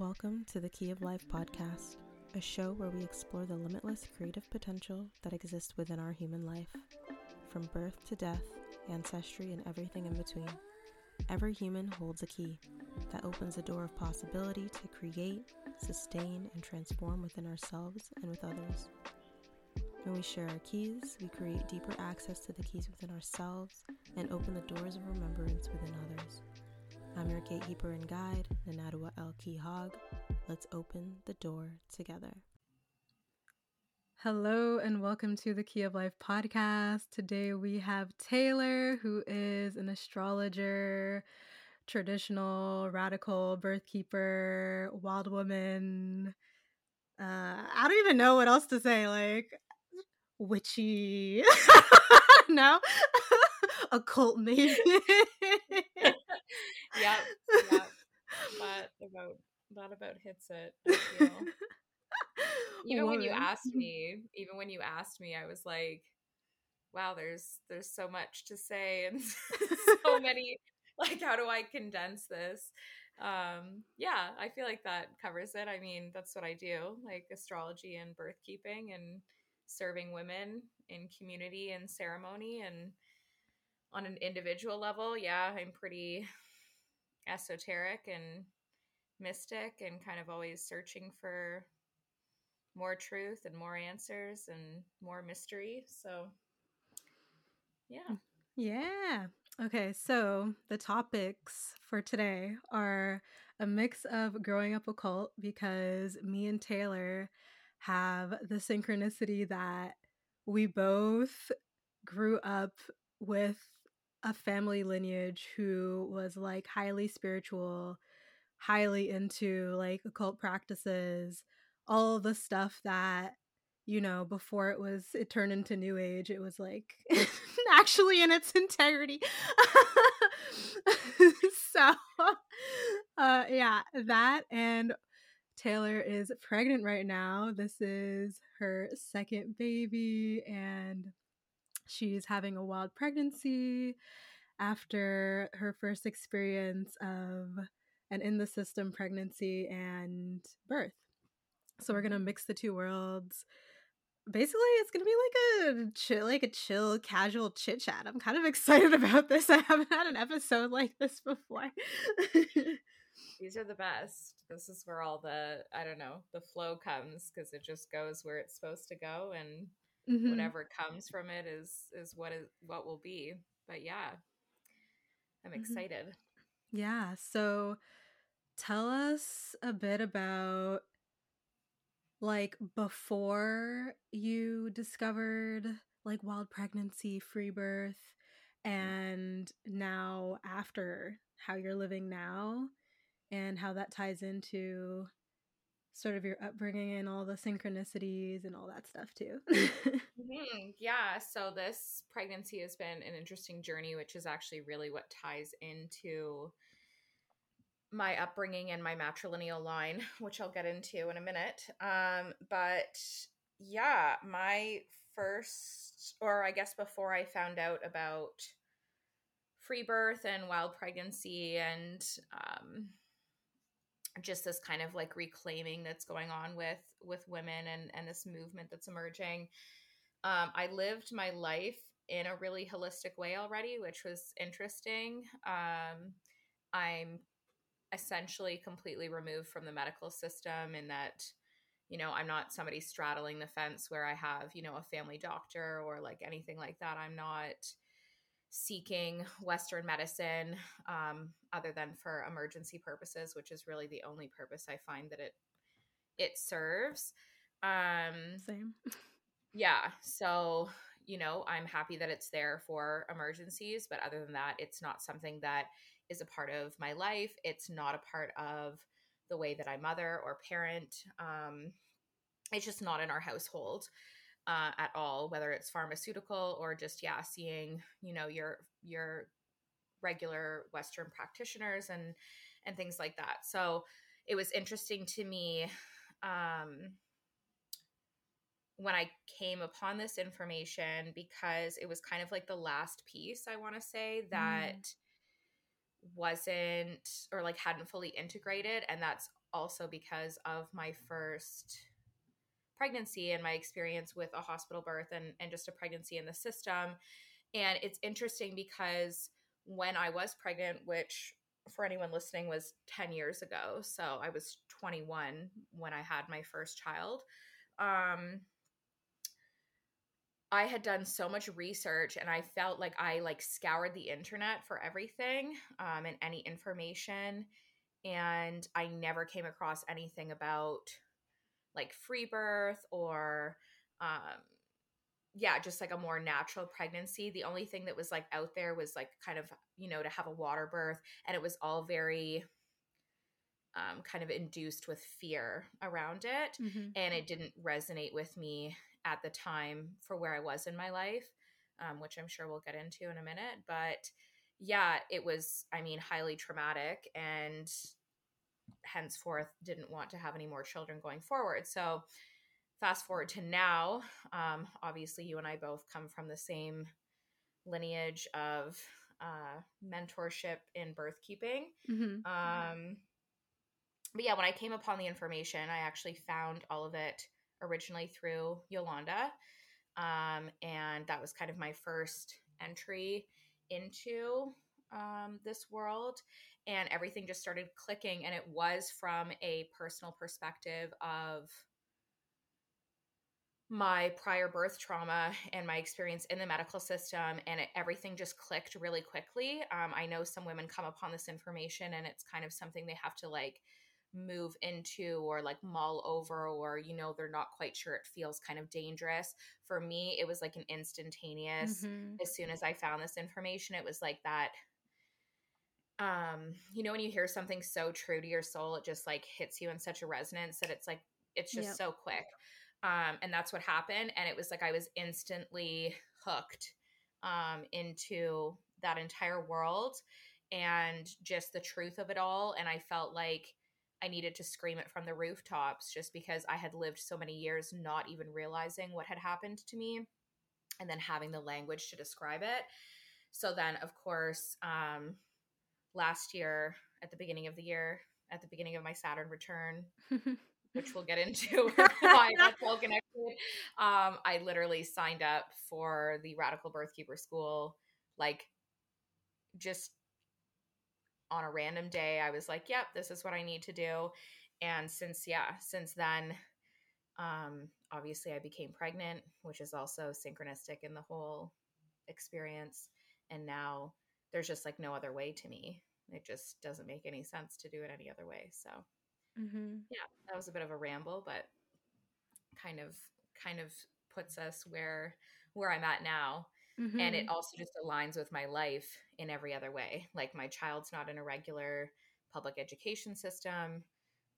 Welcome to the Key of Life podcast, a show where we explore the limitless creative potential that exists within our human life. From birth to death, ancestry, and everything in between, every human holds a key that opens a door of possibility to create, sustain, and transform within ourselves and with others. When we share our keys, we create deeper access to the keys within ourselves and open the doors of remembrance within others. I'm your gatekeeper and guide, Nanadua El Hog. Let's open the door together. Hello and welcome to the Key of Life podcast. Today we have Taylor, who is an astrologer, traditional, radical, birth keeper, wild woman. Uh, I don't even know what else to say. Like, witchy. no? Occult, maybe. yep, yep. That about that about hits it. even when you asked me, even when you asked me, I was like, "Wow, there's there's so much to say and so many. Like, how do I condense this?" Um, yeah, I feel like that covers it. I mean, that's what I do, like astrology and birth keeping and serving women in community and ceremony and on an individual level, yeah, I'm pretty esoteric and mystic and kind of always searching for more truth and more answers and more mystery. So, yeah. Yeah. Okay, so the topics for today are a mix of growing up occult because me and Taylor have the synchronicity that we both grew up with a family lineage who was like highly spiritual, highly into like occult practices, all the stuff that you know before it was it turned into new age it was like actually in its integrity so uh yeah that and taylor is pregnant right now. This is her second baby and she's having a wild pregnancy after her first experience of an in the system pregnancy and birth. So we're gonna mix the two worlds. Basically, it's gonna be like a chill, like a chill, casual chit chat. I'm kind of excited about this. I haven't had an episode like this before. These are the best. This is where all the I don't know the flow comes because it just goes where it's supposed to go, and mm-hmm. whatever comes from it is is what is what will be but yeah i'm mm-hmm. excited mm-hmm. yeah so tell us a bit about like before you discovered like wild pregnancy free birth and now after how you're living now and how that ties into sort of your upbringing and all the synchronicities and all that stuff too. mm-hmm. Yeah. So this pregnancy has been an interesting journey, which is actually really what ties into my upbringing and my matrilineal line, which I'll get into in a minute. Um, but yeah, my first, or I guess before I found out about free birth and wild pregnancy and um, just this kind of like reclaiming that's going on with with women and and this movement that's emerging. Um, i lived my life in a really holistic way already which was interesting. Um, i'm essentially completely removed from the medical system in that you know i'm not somebody straddling the fence where i have you know a family doctor or like anything like that. I'm not seeking Western medicine um, other than for emergency purposes, which is really the only purpose I find that it it serves. Um, Same. Yeah. So you know, I'm happy that it's there for emergencies, but other than that, it's not something that is a part of my life. It's not a part of the way that I mother or parent. Um, it's just not in our household uh, at all, whether it's pharmaceutical or just yeah, seeing you know your your regular Western practitioners and and things like that. So it was interesting to me um, when I came upon this information because it was kind of like the last piece I want to say that mm. wasn't or like hadn't fully integrated, and that's also because of my first pregnancy and my experience with a hospital birth and, and just a pregnancy in the system. And it's interesting because when I was pregnant, which for anyone listening was 10 years ago, so I was 21 when I had my first child. Um, I had done so much research and I felt like I like scoured the internet for everything um, and any information and I never came across anything about like free birth or um yeah, just like a more natural pregnancy. The only thing that was like out there was like kind of, you know, to have a water birth and it was all very um kind of induced with fear around it mm-hmm. and it didn't resonate with me at the time for where I was in my life. Um, which I'm sure we'll get into in a minute. But yeah, it was, I mean, highly traumatic and henceforth didn't want to have any more children going forward. So, fast forward to now, um, obviously, you and I both come from the same lineage of uh, mentorship in birth keeping. Mm-hmm. Um, but yeah, when I came upon the information, I actually found all of it originally through Yolande. Um, and that was kind of my first entry into um, this world and everything just started clicking and it was from a personal perspective of my prior birth trauma and my experience in the medical system and it, everything just clicked really quickly um, i know some women come upon this information and it's kind of something they have to like move into or like mull over or you know they're not quite sure it feels kind of dangerous for me it was like an instantaneous mm-hmm. as soon as i found this information it was like that um you know when you hear something so true to your soul it just like hits you in such a resonance that it's like it's just yep. so quick um and that's what happened and it was like i was instantly hooked um into that entire world and just the truth of it all and i felt like i needed to scream it from the rooftops just because i had lived so many years not even realizing what had happened to me and then having the language to describe it so then of course um last year at the beginning of the year, at the beginning of my Saturn return, which we'll get into why that's all connected. Um, I literally signed up for the Radical Birthkeeper School, like just on a random day. I was like, yep, this is what I need to do. And since, yeah, since then, um, obviously I became pregnant, which is also synchronistic in the whole experience. And now there's just like no other way to me. It just doesn't make any sense to do it any other way. So, mm-hmm. yeah, that was a bit of a ramble, but kind of kind of puts us where where I'm at now. Mm-hmm. And it mm-hmm. also just aligns with my life in every other way. Like my child's not in a regular public education system.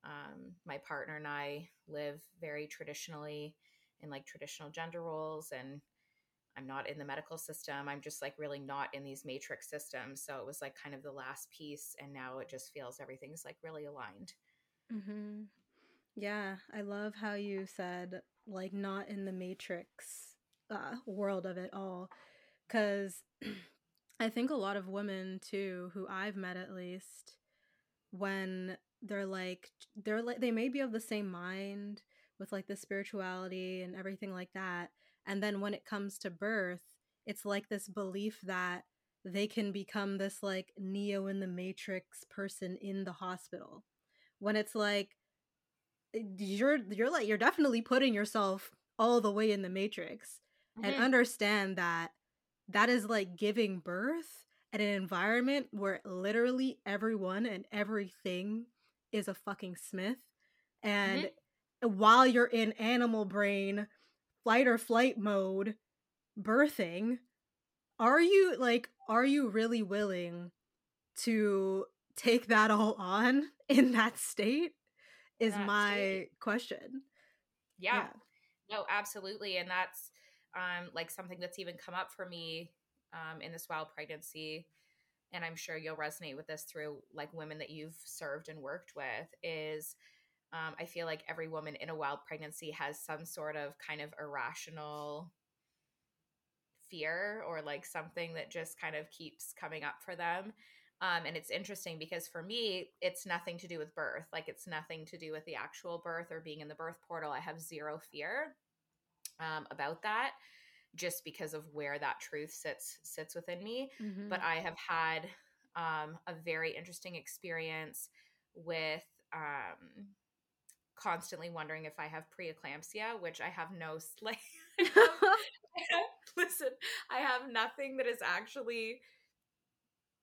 Um, my partner and I live very traditionally in like traditional gender roles and I'm not in the medical system. I'm just like really not in these matrix systems. So it was like kind of the last piece. And now it just feels everything's like really aligned. Mm-hmm. Yeah. I love how you said like not in the matrix uh, world of it all. Cause I think a lot of women too, who I've met at least, when they're like, they're like, they may be of the same mind with like the spirituality and everything like that and then when it comes to birth, it's like this belief that they can become this like Neo in the Matrix person in the hospital. When it's like eh, you're you're like you're definitely putting yourself all the way in the matrix mm-hmm. and understand that that is like giving birth at an environment where literally everyone and everything is a fucking smith and mm-hmm. while you're in animal brain flight or flight mode birthing are you like are you really willing to take that all on in that state is that my state. question yeah. yeah. no absolutely and that's um like something that's even come up for me um in this wild pregnancy and i'm sure you'll resonate with this through like women that you've served and worked with is um, I feel like every woman in a wild pregnancy has some sort of kind of irrational fear or like something that just kind of keeps coming up for them. Um, and it's interesting because for me, it's nothing to do with birth. Like it's nothing to do with the actual birth or being in the birth portal. I have zero fear um, about that just because of where that truth sits sits within me. Mm-hmm. But I have had um, a very interesting experience with um, constantly wondering if I have preeclampsia, which I have no like. listen, I have nothing that is actually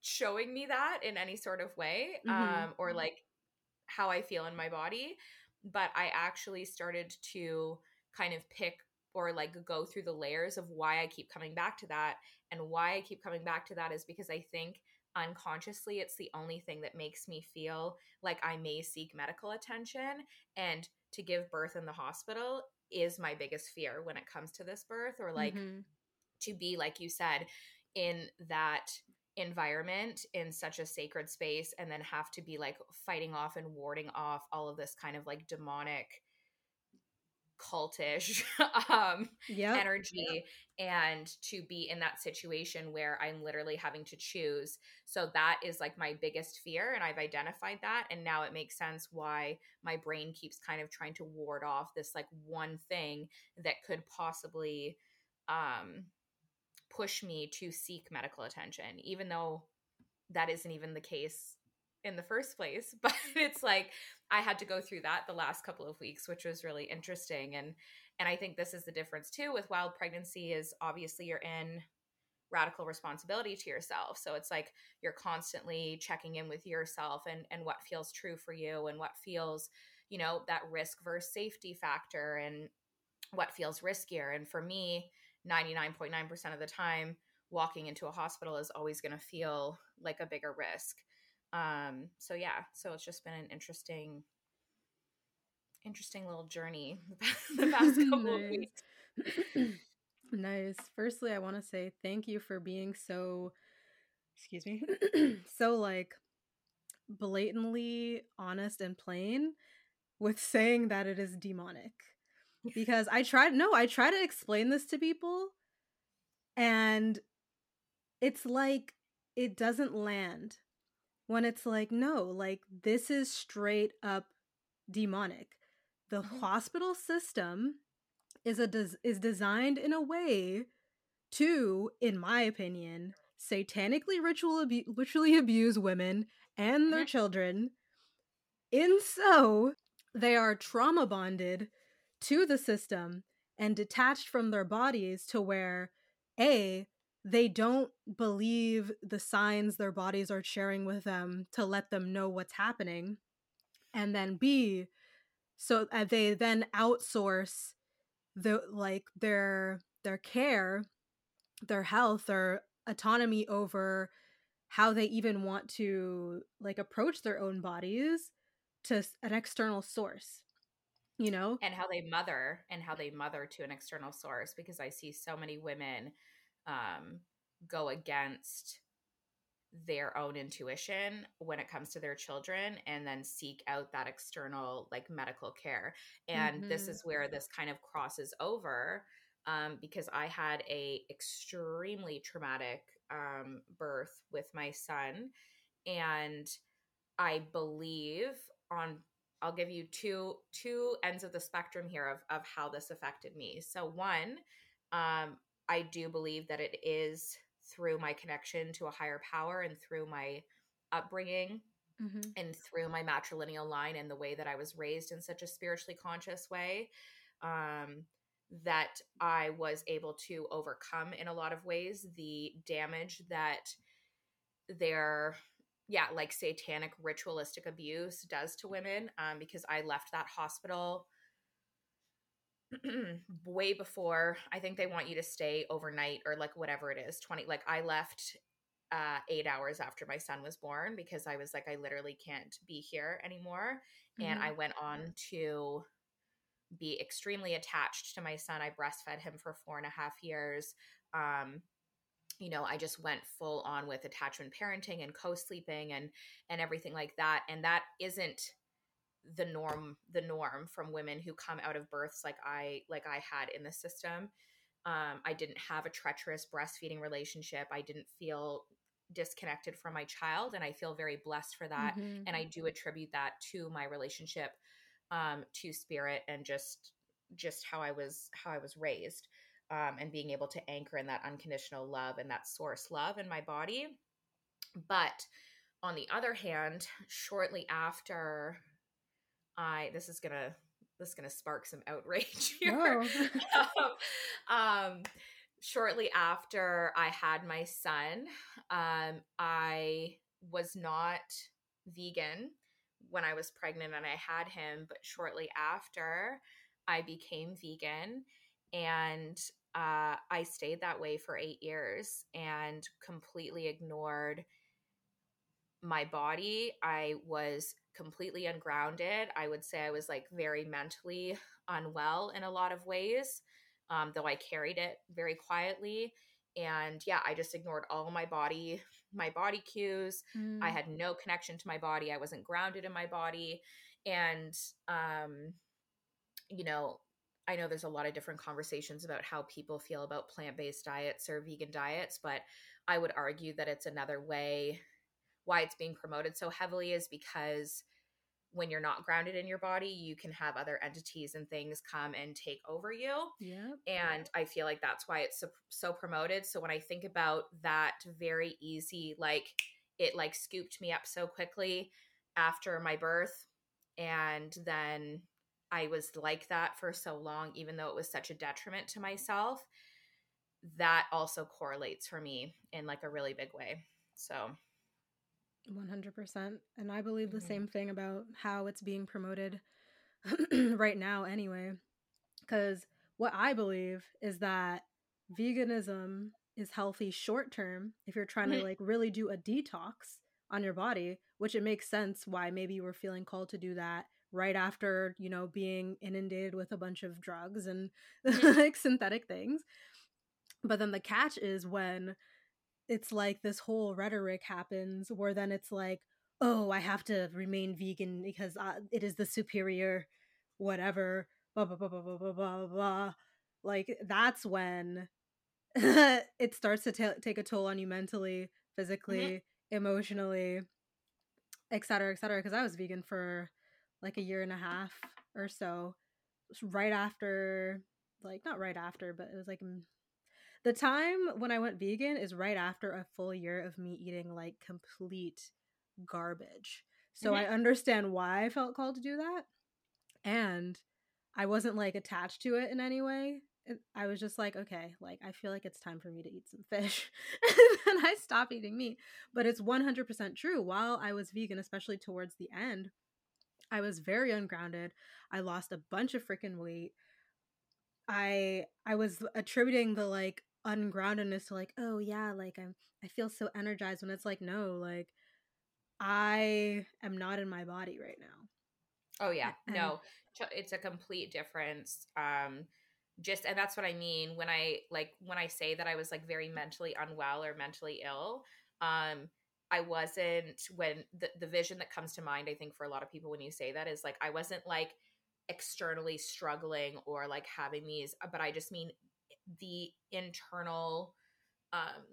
showing me that in any sort of way, mm-hmm. um, or like how I feel in my body. But I actually started to kind of pick or like go through the layers of why I keep coming back to that. And why I keep coming back to that is because I think unconsciously it's the only thing that makes me feel like I may seek medical attention. And to give birth in the hospital is my biggest fear when it comes to this birth, or like mm-hmm. to be, like you said, in that environment in such a sacred space and then have to be like fighting off and warding off all of this kind of like demonic cultish um yep. energy yep. and to be in that situation where I'm literally having to choose. So that is like my biggest fear and I've identified that and now it makes sense why my brain keeps kind of trying to ward off this like one thing that could possibly um push me to seek medical attention even though that isn't even the case in the first place but it's like i had to go through that the last couple of weeks which was really interesting and and i think this is the difference too with wild pregnancy is obviously you're in radical responsibility to yourself so it's like you're constantly checking in with yourself and and what feels true for you and what feels you know that risk versus safety factor and what feels riskier and for me 99.9% of the time walking into a hospital is always going to feel like a bigger risk um so yeah so it's just been an interesting interesting little journey the past couple of weeks. Nice. Firstly i want to say thank you for being so excuse me. so like blatantly honest and plain with saying that it is demonic. Because i tried no i try to explain this to people and it's like it doesn't land when it's like no like this is straight up demonic the mm-hmm. hospital system is a des- is designed in a way to in my opinion satanically ritual abu- ritually abuse women and their mm-hmm. children in so they are trauma bonded to the system and detached from their bodies to where a they don't believe the signs their bodies are sharing with them to let them know what's happening and then b so uh, they then outsource the like their their care their health their autonomy over how they even want to like approach their own bodies to an external source you know? And how they mother and how they mother to an external source because i see so many women um, go against their own intuition when it comes to their children and then seek out that external like medical care and mm-hmm. this is where this kind of crosses over um, because i had a extremely traumatic um, birth with my son and i believe on i'll give you two two ends of the spectrum here of, of how this affected me so one um, I do believe that it is through my connection to a higher power and through my upbringing mm-hmm. and through my matrilineal line and the way that I was raised in such a spiritually conscious way um, that I was able to overcome in a lot of ways the damage that their yeah like satanic ritualistic abuse does to women um, because I left that hospital way before i think they want you to stay overnight or like whatever it is 20 like i left uh 8 hours after my son was born because i was like i literally can't be here anymore mm-hmm. and i went on to be extremely attached to my son i breastfed him for four and a half years um you know i just went full on with attachment parenting and co-sleeping and and everything like that and that isn't the norm the norm from women who come out of births like I like I had in the system. Um, I didn't have a treacherous breastfeeding relationship. I didn't feel disconnected from my child and i feel very blessed for that Mhm. and i do attribute that to my relationship um to spirit and just just how i was how i was raised um and being able to anchor in that unconditional love and that source love in my body but on the other hand shortly after i this is gonna this is gonna spark some outrage here um, um, shortly after I had my son, um, I was not vegan when I was pregnant and I had him, but shortly after, I became vegan and uh, I stayed that way for eight years and completely ignored my body. I was completely ungrounded. I would say I was like very mentally unwell in a lot of ways, um, though I carried it very quietly. And yeah, I just ignored all my body, my body cues. I Mm. had no connection to my body. I wasn't grounded in my body. And, um, you know, I know there's a lot of different conversations about how people feel about plant based diets or vegan diets, but I would argue that it's another way why it's being promoted so heavily is because when you're not grounded in your body, you can have other entities and things come and take over you. Yeah. and i feel like that's why it's so, so promoted. So when i think about that very easy like it like scooped me up so quickly after my birth and then i was like that for so long even though it was such a detriment to myself that also correlates for me in like a really big way. So 100%. And I believe the Mhm. same thing about how it's being promoted right now, anyway. Because what I believe is that veganism is healthy short term if you're trying to like really do a detox on your body, which it makes sense why maybe you were feeling called to do that right after, you know, being inundated with a bunch of drugs and Mhm. like synthetic things. But then the catch is when it's like this whole rhetoric happens where then it's like, oh, I have to remain vegan because uh, it is the superior whatever, blah, blah, blah, blah, blah, blah, blah, blah. Like, that's when it starts to ta- take a toll on you mentally, physically, emotionally, et cetera, et cetera. Because I was vegan for like a year and a half or so, right after, like, not right after, but it was like the time when I went vegan is right after a full year of me eating like complete garbage. So I mm-hmm. understand why I felt called to do that. And I wasn't like attached to it in any way. I was just like, okay, like I feel like it's time for me to eat some fish. and then I stopped eating meat. But it's 100% true. While I was vegan, especially towards the end, I was very ungrounded. I lost a bunch of freaking weight. I I was attributing the like ungroundedness to like, oh yeah, like I'm I feel so energized when it's like, no, like I am not in my body right now. Oh yeah, And- no, it's a complete difference. Um, just and that's what I mean when I like when I say that I was like very mentally unwell or mentally ill. Um, I wasn't when the the vision that comes to mind. I think for a lot of people when you say that is like I wasn't like externally struggling or like having these, but I just mean the internal um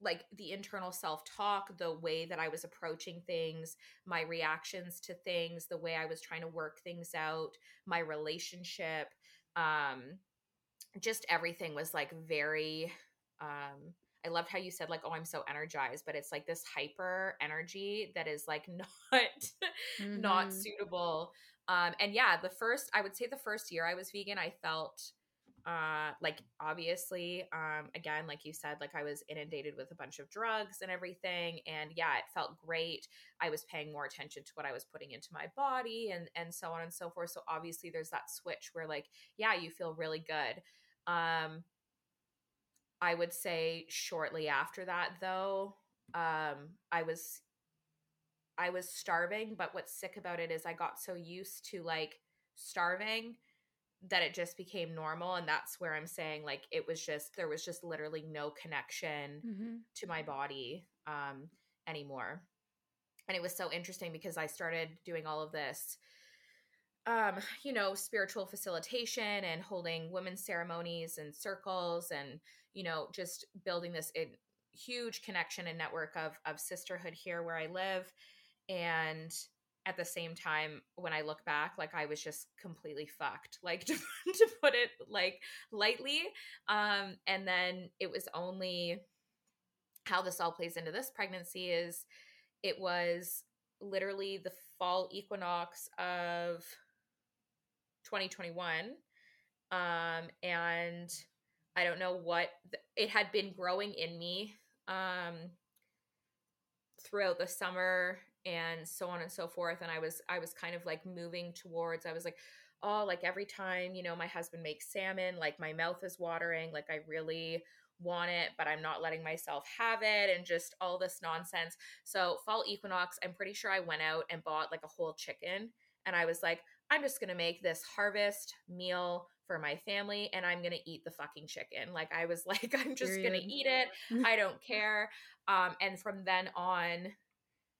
like the internal self-talk the way that i was approaching things my reactions to things the way i was trying to work things out my relationship um just everything was like very um i loved how you said like oh i'm so energized but it's like this hyper energy that is like not not Mhm. suitable um and yeah the first i would say the first year i was vegan i felt uh like obviously um again like you said like i was inundated with a bunch of drugs and everything and yeah it felt great. I was paying more attention to what i was putting into my body and and so on and so forth. So obviously there's that switch where like yeah you feel really good. Um i would say shortly after that though um i was i was starving but what's sick about it is i got so used to like starving that it just became normal and that's where i'm saying like it was just there was just literally no connection Mhm. to my body um anymore and it was so interesting because i started doing all of this um you know spiritual facilitation and holding women's ceremonies and circles and you know just building this in huge connection and network of of sisterhood here where I live and at the same time when i look back like i was just completely fucked like to, to put it like lightly um and then it was only how this all plays into this pregnancy is it was literally the fall equinox of 2021 um and i don't know what it had been growing in me um throughout the summer and so on and so forth and i was i was kind of like moving towards i was like oh like every time you know my husband makes salmon like my mouth is watering like i really want it but i'm not letting myself have it and just all this nonsense. So fall equinox i'm pretty sure i went out and bought like a whole chicken and i was like i'm just gonna make this harvest meal for my family and i'm gonna eat the fucking chicken. Like i was like i'm just gonna eat it. I don't care. Um and from then on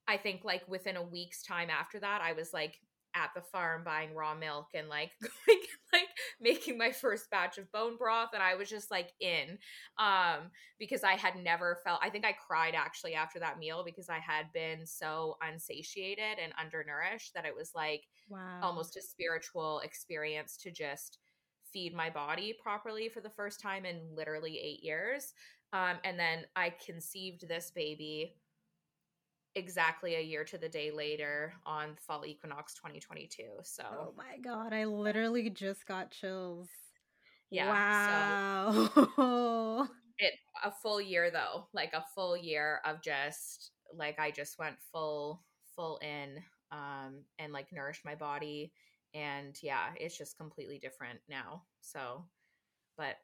I think like within a week's time after that, I was like at the farm buying raw milk and like going like making my first batch of bone broth and I was just like in um because I had never felt I think I cried actually after that meal because I had been so unsatiated and undernourished that it was like wow. almost a spiritual experience to just feed my body properly for the first time in literally 8 years um and then I conceived this baby exactly a year to the day later on fall equinox 2022 so oh my god i literally just got chills. Yeah wow. So it a full year though like a full year of just like i just went full full in um and like nourished my body and yeah it's just completely different now so but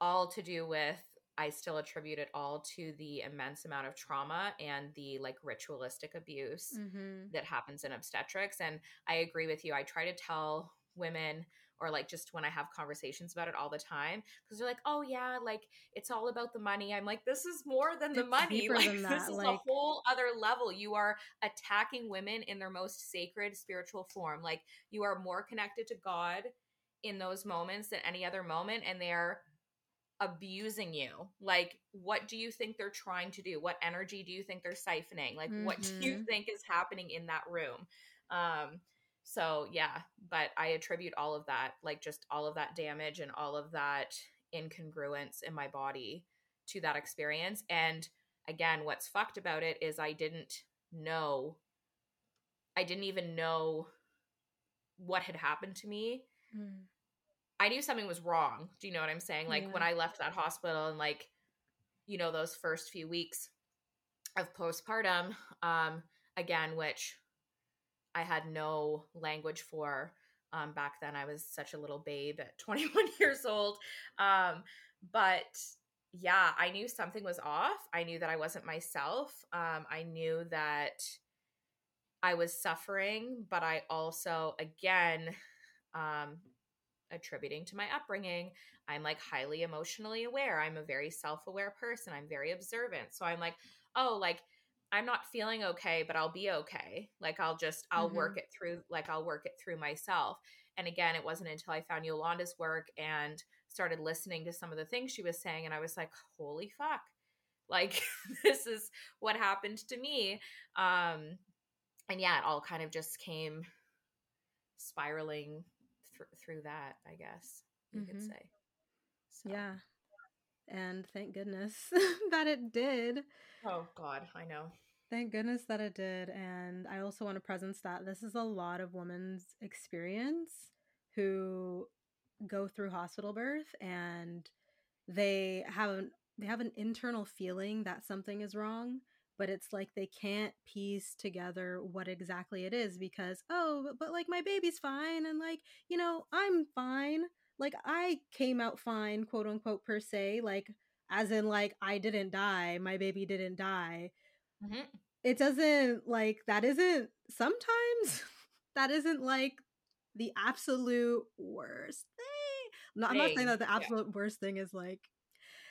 all to do with I still attribute it all to the immense amount of trauma and the like ritualistic abuse mm-hmm. that happens in obstetrics. And I agree with you. I try to tell women or like just when I have conversations about it all the time because they're like, "Oh yeah, like it's all about the money." I'm like, "This is more than the money. Like this is like... a whole other level. You are attacking women in their most sacred spiritual form. Like you are more connected to God in those moments than any other moment and they are abusing you like what do you think they're trying to do what energy do you think they're siphoning like mm-hmm. what do you mm-hmm. think is happening in that room um so yeah but i attribute all of that like just all of that damage and all of that incongruence in my body to that experience and again what's fucked about it is i didn't know i didn't even know what had happened to me mm. I knew something was wrong. Do you know what I'm saying? Like yeah. when I left that hospital and like, you know, those first few weeks of postpartum, um, again, which I had no language for. Um, back then I was such a little babe at 21 years old. Um, but yeah, I knew something was off. I knew that I wasn't myself. Um, I knew that I was suffering, but I also, again, um, attributing to my upbringing. I'm like highly emotionally aware. I'm a very self aware person. I'm very observant. So I'm like, oh, like I'm not feeling okay, but I'll be okay. Like I'll just, I'll mm-hmm. work it through, like I'll work it through myself. And again, it wasn't until I found Yolande's work and started listening to some of the things she was saying. And I was like, holy fuck. Like this is what happened to me. Um, and yeah, it all kind of just came spiraling th- through that, I guess you mm-hmm. could say. So. Yeah. And thank goodness that it did. Oh, God, I know. Thank goodness that it did. And I also want to presence that this is a lot of women's experience who go through hospital birth and they have an they have an internal feeling that something is wrong but it's like they can't piece together what exactly it is because oh but, but like my baby's fine and like you know i'm fine like i came out fine quote unquote per se like as in like i didn't die my baby didn't die mm-hmm. it doesn't like that isn't sometimes that isn't like the absolute worst thing no, i'm not saying that the absolute yeah. worst thing is like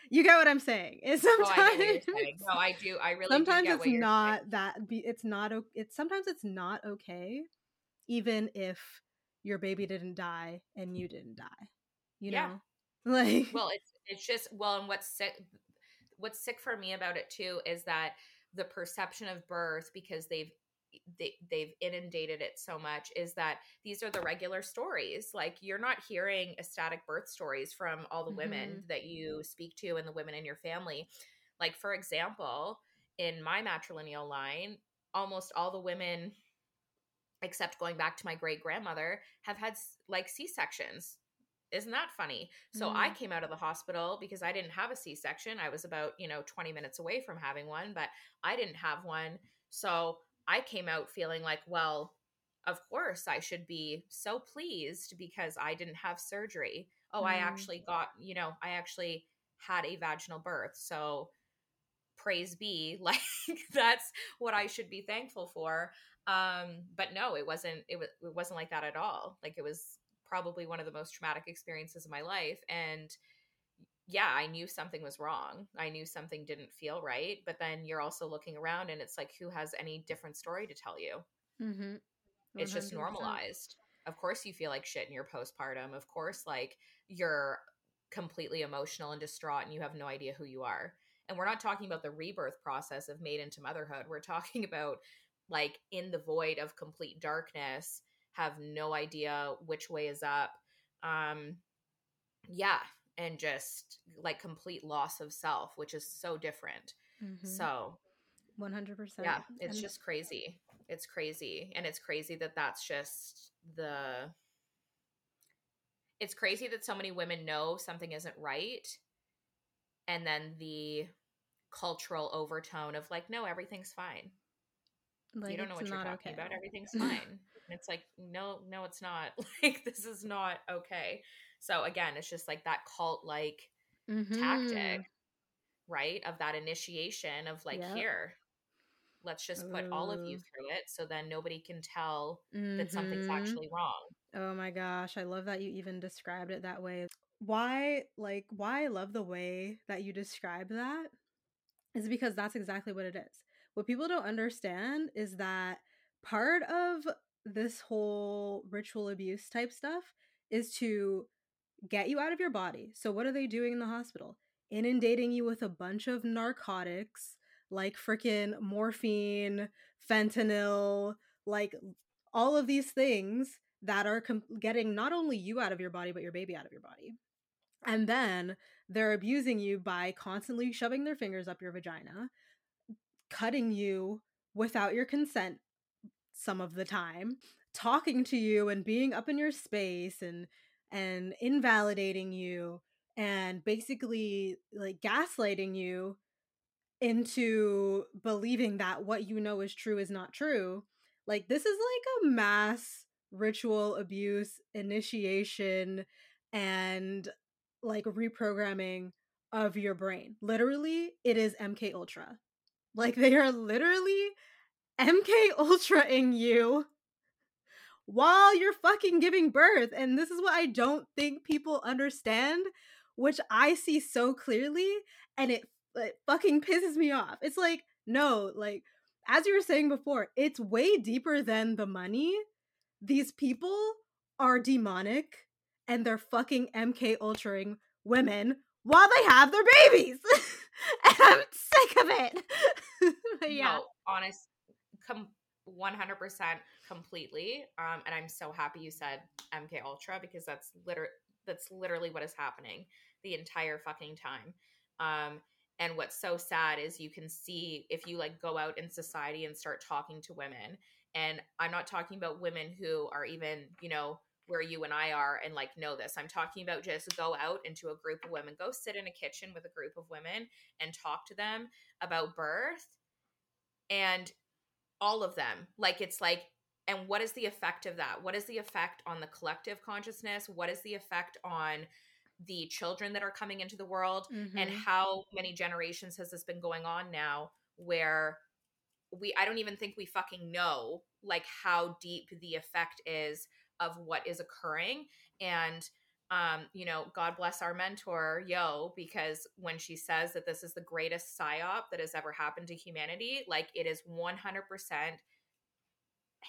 you get what I'm saying. Is sometimes oh, I no, I do. I really sometimes it's not saying. that. It's not. It's sometimes it's not okay, even if your baby didn't die and you didn't die. You yeah. know, like well, it's it's just well, and what's sick. what's sick for me about it too is that the perception of birth because they've they, they've inundated it so much is that these are the regular stories. Like you're not hearing ecstatic birth stories from all the mm-hmm. women that you speak to and the women in your family. Like for example in my matrilineal line almost all the women except going back to my great grandmother have had like c-sections. Isn't that funny? So mm. i came out of the hospital because i didn't have a c-section. I was about you know 20 minutes away from having one but i didn't have one. So I came out feeling like, well, of course I should be so pleased because I didn't have surgery. Oh, mm. I actually got, you know, I actually had a vaginal birth. So praise be, like that's what I should be thankful for. Um, but no, it wasn't it was it wasn't like that at all. Like it was probably one of the most traumatic experiences of my life and yeah, I knew something was wrong. I knew something didn't feel right. But then you're also looking around and it's like, who has any different story to tell you? Mm-hmm. It's just normalized. Of course, you feel like shit in your postpartum. Of course, like you're completely emotional and distraught and you have no idea who you are. And we're not talking about the rebirth process of made into motherhood. We're talking about like in the void of complete darkness, have no idea which way is up. Um, yeah, and just like complete loss of self, which is so different. Mm-hmm. So, 100%. Yeah, it's just crazy. It's crazy. And it's crazy that that's just the. It's crazy that so many women know something isn't right. And then the cultural overtone of like, no, everything's fine. Like, you don't know what you're talking okay. about. Everything's fine. and it's like, no, no, it's not. Like, this is not okay. So again, it's just like that cult like mm-hmm. tactic, right? Of that initiation of like, yep. here, let's just put Ooh. all of you through it so then nobody can tell mm-hmm. that something's mm-hmm. actually wrong. Oh my gosh, I love that you even described it that way. Why like why I love the way that you describe that is because that's exactly what it is. What people don't understand is that part of this whole ritual abuse type stuff is to get you out of your body. So, what are they doing in the hospital? Inundating you with a bunch of narcotics like freaking morphine, fentanyl, like all of these things that are com- getting not only you out of your body, but your baby out of your body. And then they're abusing you by constantly shoving their fingers up your vagina, cutting you without your consent some of the time, talking to you and being up in your space and and invalidating you and basically like gaslighting you into believing that what you know is true is not true. Like this is like a mass ritual abuse initiation and like reprogramming of your brain. Literally, it is MK Ultra. Like they are literally MK Ultraing you while you're fucking giving birth. And this is what I don't think people understand, which I see so clearly, and it, it fucking pisses me off. It's like, no, like, as you were saying before, it's way deeper than the money. These people are demonic and they're fucking MK ultraing women while they have their babies. and I'm sick of it. yeah. No, honest, com- 100% completely um and i'm so happy you said mk ultra because that's literally that's literally what is happening the entire fucking time um and what's so sad is you can see if you like go out in society and start talking to women and i'm not talking about women who are even you know where you and I are and like know this. I'm talking about just go out into a group of women, go sit in a kitchen with a group of women and talk to them about birth. And all of them. Like it's like and what is the effect of that? What is the effect on the collective consciousness? What is the effect on the children that are coming into the world? Mm-hmm. and how many generations has this been going on now where we i don't even think we fucking know like how deep the effect is of what is occurring. And um, you know, God bless our mentor, Yo, because when she says that this is the greatest psyop that has ever happened to humanity, like it is 100%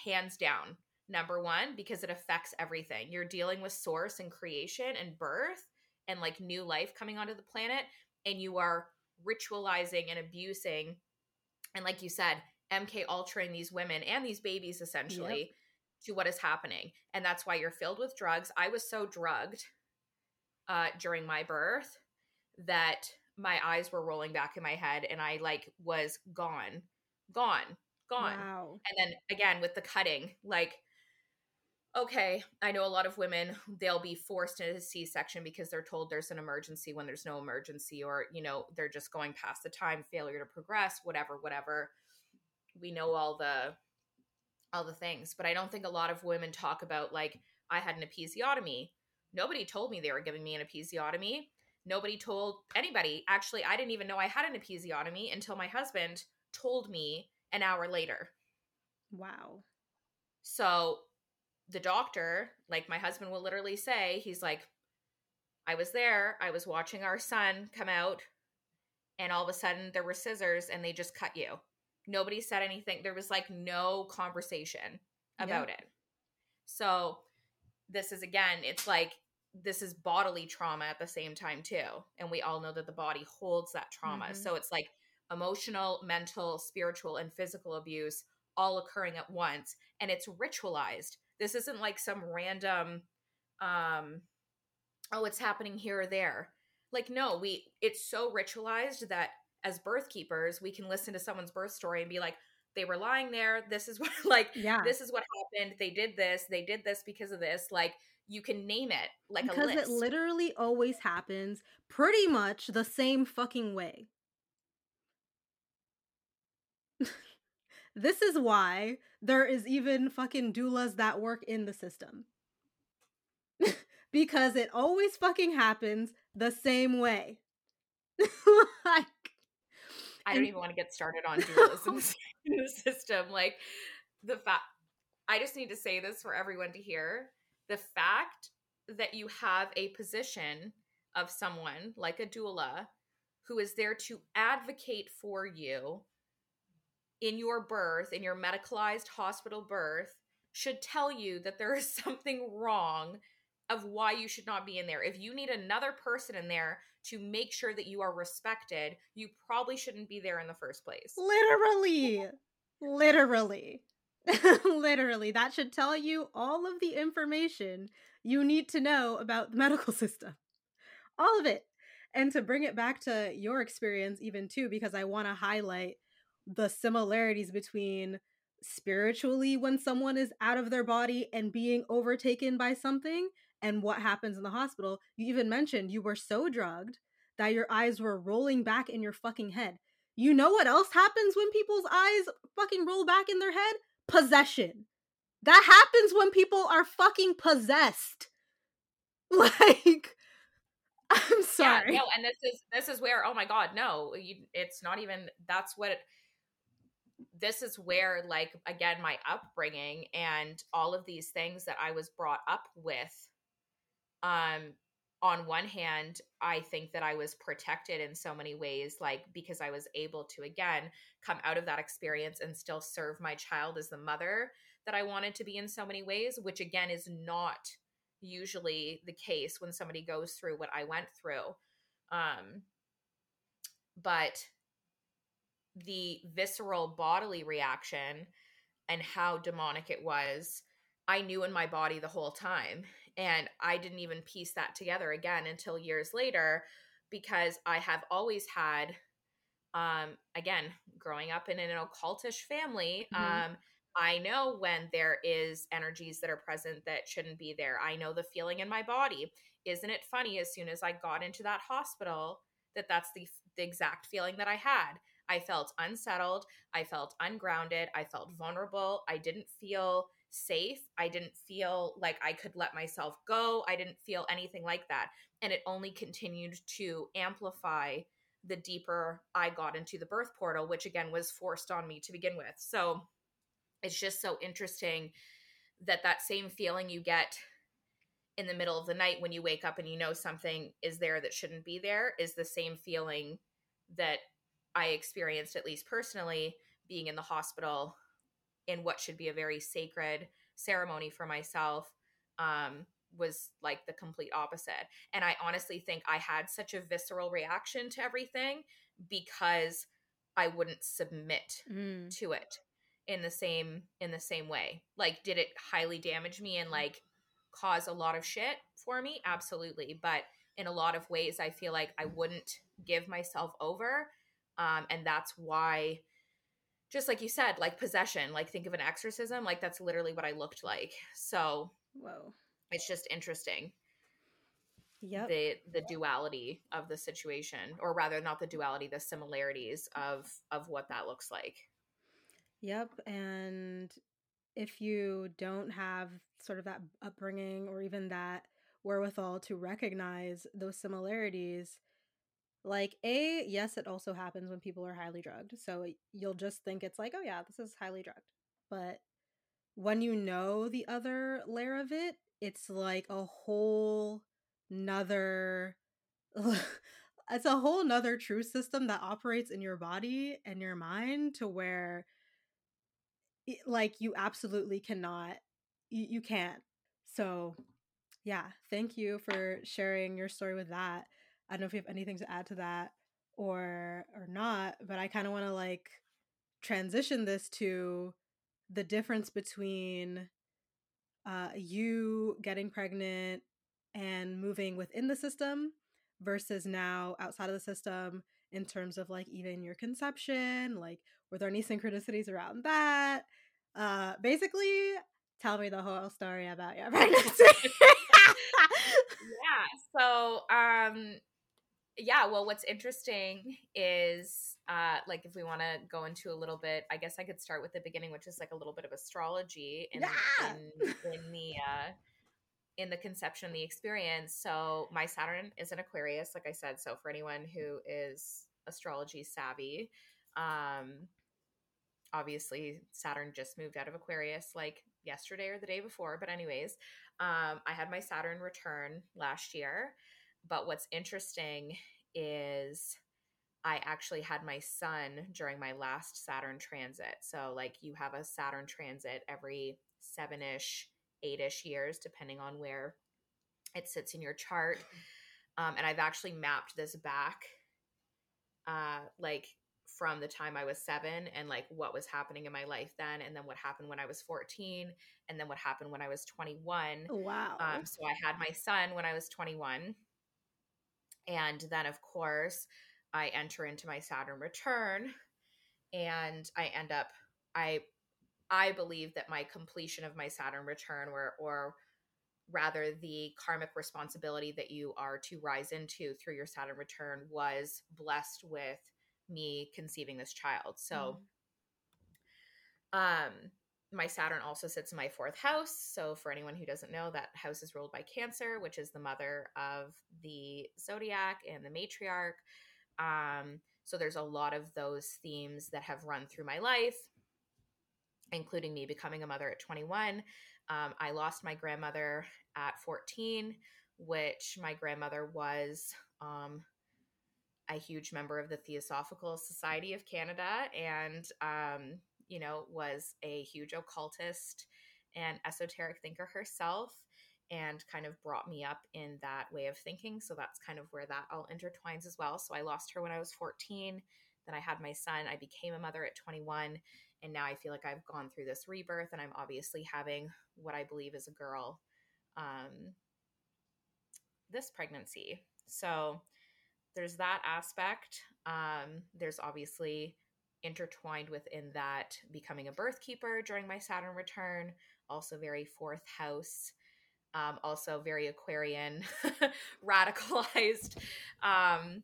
hands down number one, because it affects everything. You're dealing with source and creation and birth and like new life coming onto the planet, and you are ritualizing and abusing and like you said MK Ultraing these women and these babies essentially yep. To what is happening and that's why you're filled with drugs i was so drugged uh, during my birth that my eyes were rolling back in my head and i like was gone gone gone wow. and then again with the cutting like okay, I know a lot of women, they'll be forced into a C section because they're told there's an emergency when there's no emergency, or, you know, they're just going past the time, failure to progress, whatever, whatever. We know all the all the things, but I don't think a lot of women talk about like I had an episiotomy. Nobody told me they were giving me an episiotomy. Nobody told anybody. Actually, I didn't even know I had an episiotomy until my husband told me an hour later. Wow. So the doctor, like my husband will literally say, he's like, I was there, I was watching our son come out, and all of a sudden there were scissors and they just cut you. Nobody said anything. There was like no conversation about it. So, this is again, it's like this is bodily trauma at the same time, too. And we all know that the body holds that trauma. Mm-hmm. So, it's like emotional, mental, spiritual, and physical abuse all occurring at once. And it's ritualized this isn't like some random um oh it's happening here or there. Like no, we it's so ritualized that as birth keepers, we can listen to someone's birth story and be like they were lying there. This is what like yeah. this is what happened. They did this. They did this because of this. Like you can name it like because it literally always happens pretty much the same fucking way. This is why there is even fucking doulas that work in the system. because it always fucking happens the same way. like I don't even want to get started on dualism oh in the system. Like the fact I just need to say this for everyone to hear. The fact that you have a position of someone like a doula who is there to advocate for you in your birth, in your medicalized hospital birth, should tell you that there is something wrong of why you should not be in there. If you need another person in there to make sure that you are respected, you probably shouldn't be there in the first place. Literally. Literally. Literally. That should tell you all of the information you need to know about the medical system. All of it. And to bring it back to your experience, even too, because I want to highlight the similarities between spiritually when someone is out of their body and being overtaken by something and what happens in the hospital. You even mentioned you were so drugged that your eyes were rolling back in your fucking head. You know what else happens when people's eyes fucking roll back in their head? Possession. That happens when people are fucking possessed. Like I'm sorry. Yeah, no, and this is this is where oh my god, no, you, it's not even that's what it, this is where like again my upbringing and all of these things that i was brought up with um on one hand i think that i was protected in so many ways like because i was able to again come out of that experience and still serve my child as the mother that i wanted to be in so many ways which again is not usually the case when somebody goes through what i went through um but the visceral bodily reaction and how demonic it was, I knew in my body the whole time. And I didn't even piece that together again until years later because I have always had, um, again, growing up in an occultish family, mm-hmm. um, I know when there is energies that are present that shouldn't be there. I know the feeling in my body. Isn't it funny? As soon as I got into that hospital, that that's the, the exact feeling that I had. I felt unsettled. I felt ungrounded. I felt vulnerable. I didn't feel safe. I didn't feel like I could let myself go. I didn't feel anything like that. And it only continued to amplify the deeper I got into the birth portal, which again was forced on me to begin with. So it's just so interesting that that same feeling you get in the middle of the night when you wake up and you know something is there that shouldn't be there is the same feeling that I experienced, at least personally, being in the hospital in what should be a very sacred ceremony for myself, um, was like the complete opposite. And I honestly think I had such a visceral reaction to everything because I wouldn't submit Mm. to it in the same in the same way. Like did it highly damage me and like cause a lot of shit for me? Absolutely. But in a lot of ways I feel like I wouldn't give myself over. Um and that's why just like you said, like possession, like think of an exorcism, like that's literally what I looked like. So Whoa. it's just interesting Yep. the the duality of the situation or rather not the duality the similarities of of what that looks like Yep. And if you don't have sort of that upbringing or even that wherewithal to recognize those similarities, like, A, yes, it also happens when people are highly drugged. So you'll just think it's like, oh, yeah, this is highly drugged. But when you know the other layer of it, it's like a whole nother. it's a whole nother true system that operates in your body and your mind to where it- like you absolutely cannot you, you can't so yeah thank you for sharing your story with that i don't know if you have anything to add to that or or not but i kind of want to like transition this to the difference between uh you getting pregnant and moving within the system versus now outside of the system in terms of like even your conception like were there any synchronicities around that? Uh basically tell me the whole story about your pregnancy. Yeah so um yeah well what's interesting is uh like if we want to go into a little bit i guess i could start with the beginning which is like a little bit of astrology in Yeah. in, in the uh in the conception the experience so my saturn is an aquarius like i said so for anyone who is astrology savvy um obviously saturn just moved out of aquarius like yesterday or the day before but anyways um i had my saturn return last year but what's interesting is I actually had my son during my last Saturn transit. So, like, you have a Saturn transit every seven ish, eight ish years, depending on where it sits in your chart. Um, and I've actually mapped this back, uh, like, from the time I was seven and like what was happening in my life then, and then what happened when I was 14, and then what happened when I was 21. wow Um, so I had my son when I was 21. And then, of course, I enter into my Saturn return and I end up, I, I believe that my completion of my Saturn return or, or rather the karmic responsibility that you are to rise into through your Saturn return was blessed with me conceiving this child. So, um, my Saturn also sits in my fourth house. So, for anyone who doesn't know, that house is ruled by Cancer, which is the mother of the zodiac and the matriarch. Um, so, there's a lot of those themes that have run through my life, including me becoming a mother at 21. Um, I lost my grandmother at 14, which my grandmother was um, a huge member of the Theosophical Society of Canada and um, you know, was a huge occultist and esoteric thinker herself and kind of brought me up in that way of thinking. So that's kind of where that all intertwines as well. So I lost her when I was 14. Then I had my son. I became a mother at 21. And now I feel like I've gone through this rebirth and I'm obviously having what I believe is a girl um, this pregnancy. So there's that aspect. Um, there's obviously intertwined within that becoming a birth keeper during my Saturn return, also very fourth house, um, also very Aquarian, radicalized um,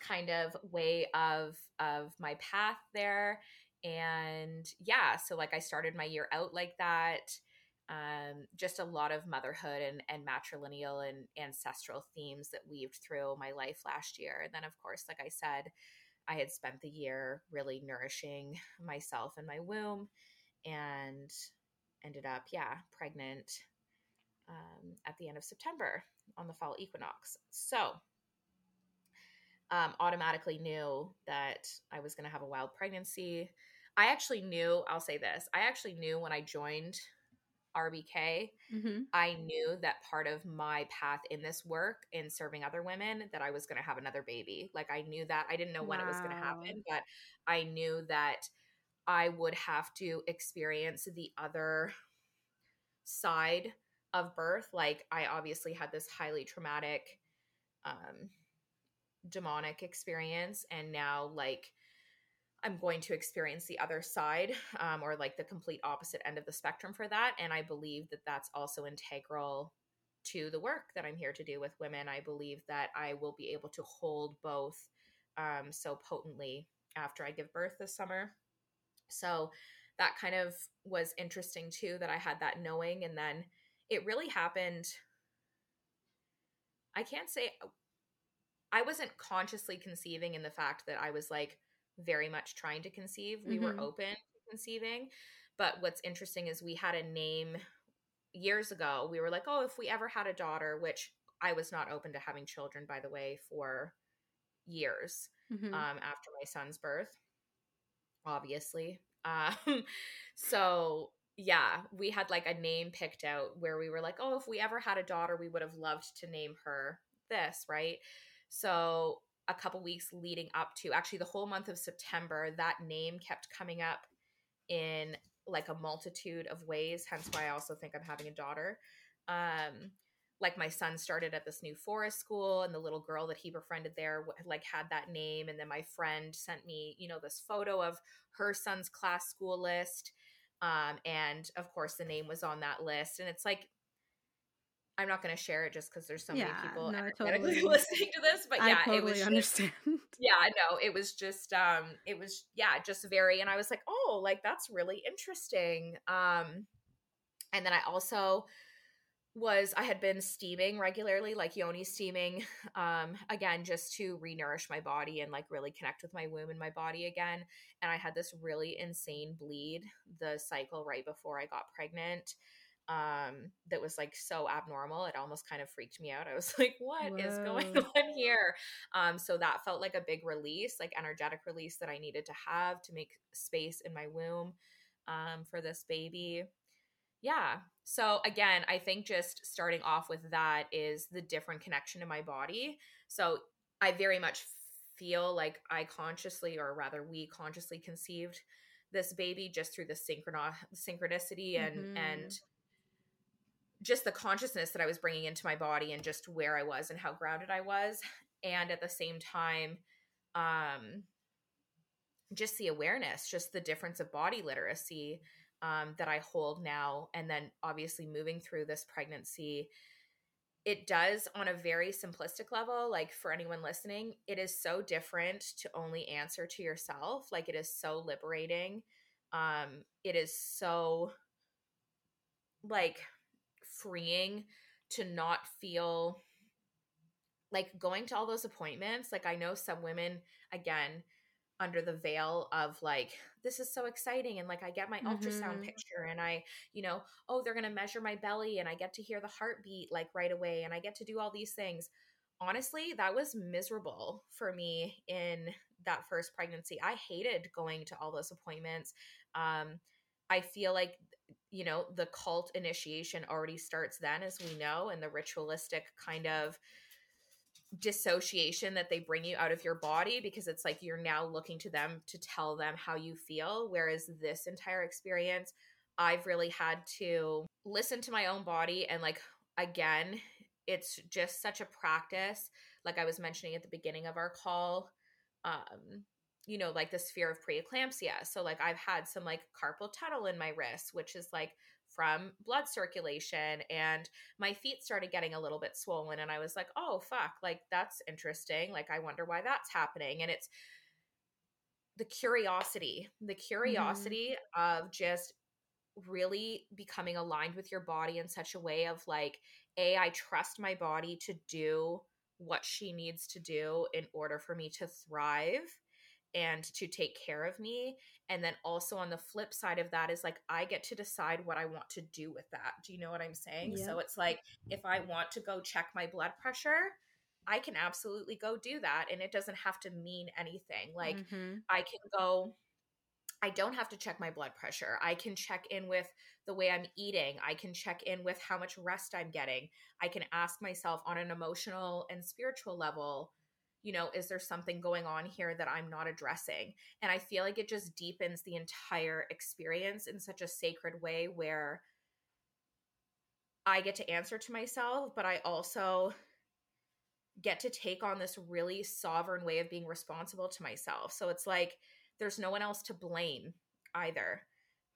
kind of way of of my path there. And yeah, so like I started my year out like that. Um, just a lot of motherhood and, and matrilineal and ancestral themes that weaved through my life last year. And then, of course, like I said, I had spent the year really nourishing myself and my womb and ended up, yeah, pregnant um, at the end of September on the fall equinox. So, um, automatically knew that I was going to have a wild pregnancy. I actually knew, I'll say this, I actually knew when I joined RBK, mm-hmm. I knew that part of my path in this work in serving other women that I was going to have another baby. Like I knew that. I didn't know wow. when it was going to happen, but I knew that I would have to experience the other side of birth. Like I obviously had this highly traumatic um demonic experience and now like I'm going to experience the other side um, or like the complete opposite end of the spectrum for that. And I believe that that's also integral to the work that I'm here to do with women. I believe that I will be able to hold both um, so potently after I give birth this summer. So that kind of was interesting too that I had that knowing. And then it really happened. I can't say I wasn't consciously conceiving in the fact that I was like, very much trying to conceive. We mm-hmm. were open to conceiving. But what's interesting is we had a name years ago. We were like, oh, if we ever had a daughter, which I was not open to having children, by the way, for years mm-hmm. um, after my son's birth, obviously. Um, so yeah, we had like a name picked out where we were like, oh, if we ever had a daughter, we would have loved to name her this, right? So a couple weeks leading up to actually the whole month of September, that name kept coming up in like a multitude of ways. Hence why I also think I'm having a daughter. Um, like my son started at this new forest school and the little girl that he befriended there like had that name and then my friend sent me you know this photo of her son's class school list um, and of course the name was on that list and it's like I'm not going to share it just because there's so yeah, many people no, totally. listening to this. But yeah, totally it was just, understand. Yeah, no, it was just um, it was yeah, just very, and I was like, oh, like that's really interesting. Um, and then I also was I had been steaming regularly, like yoni steaming, um, again, just to renourish my body and like really connect with my womb and my body again. And I had this really insane bleed the cycle right before I got pregnant um that was like so abnormal it almost kind of freaked me out i was like "What Whoa. is going on here um so that felt like a big release like energetic release that i needed to have to make space in my womb um for this baby yeah so again i think just starting off with that is the different connection to my body so i very much feel like i consciously or rather we consciously conceived this baby just through the synchrono- synchronicity and mm-hmm. and just the consciousness that I was bringing into my body and just where I was and how grounded I was. And at the same time, um, just the awareness, just the difference of body literacy um, that I hold now. And then obviously moving through this pregnancy, it does on a very simplistic level. Like for anyone listening, it is so different to only answer to yourself. Like it is so liberating. Um, it is so like freeing to not feel like going to all those appointments. Like I know some women again under the veil of like this is so exciting and like I get my mm-hmm. ultrasound picture and I, you know, oh they're going to measure my belly and I get to hear the heartbeat like right away and I get to do all these things. Honestly, that was miserable for me in that first pregnancy. I hated going to all those appointments. Um I feel like you know the cult initiation already starts then as we know and the ritualistic kind of dissociation that they bring you out of your body because it's like you're now looking to them to tell them how you feel. Whereas this entire experience I've really had to listen to my own body and like again it's just such a practice. Like I was mentioning at the beginning of our call um you know, like this fear of preeclampsia. So like I've had some like carpal tunnel in my wrist, which is like from blood circulation and my feet started getting a little bit swollen and I was like, "Oh fuck, like that's interesting. Like I wonder why that's happening." And it's the curiosity, the mm-hmm. curiosity mm-hmm. of just really becoming aligned with your body in such a way of like, A, I trust my body to do what she needs to do in order for me to thrive." And to take care of me. And then also on the flip side of that is like I get to decide what I want to do with that. Do you know what I'm saying? Yeah. So it's like if I want to go check my blood pressure, I can absolutely go do that and it doesn't have to mean anything. Like mm-hmm. I can go I don't have to check my blood pressure. I can check in with the way I'm eating. I can check in with how much rest I'm getting. I can ask myself on an emotional and spiritual level, you know, is there something going on here that I'm not addressing? And I feel like it just deepens the entire experience in such a sacred way where I get to answer to myself, but I also get to take on this really sovereign way of being responsible to myself. So it's like there's no one else to blame either,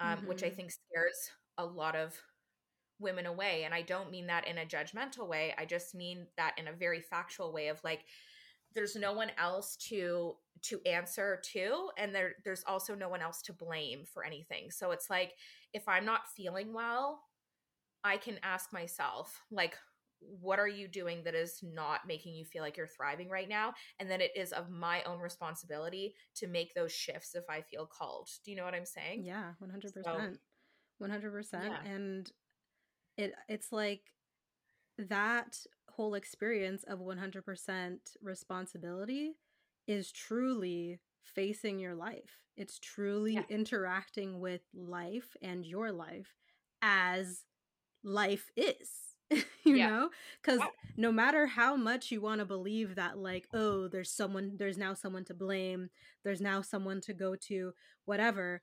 um, mm-hmm. which I mm-hmm. think scares a lot of women away. And I don't mean that in a judgmental way. I just mean that in a very factual way of like, there's no one else to to answer to and there there's also no one else to blame for anything. So it's like if i'm not feeling well i can ask myself like what are you doing that is not making you feel like you're thriving right now? And then it is of my own responsibility to make those shifts if i feel called. Do you know what i'm saying? Yeah 100% so, 100% yeah. and it it's like that whole experience of 100% responsibility is truly facing your life it's truly yeah. interacting with life and your life as life is you yeah. know because no matter how much you want to believe that like oh there's someone there's now someone to blame there's now someone to go to whatever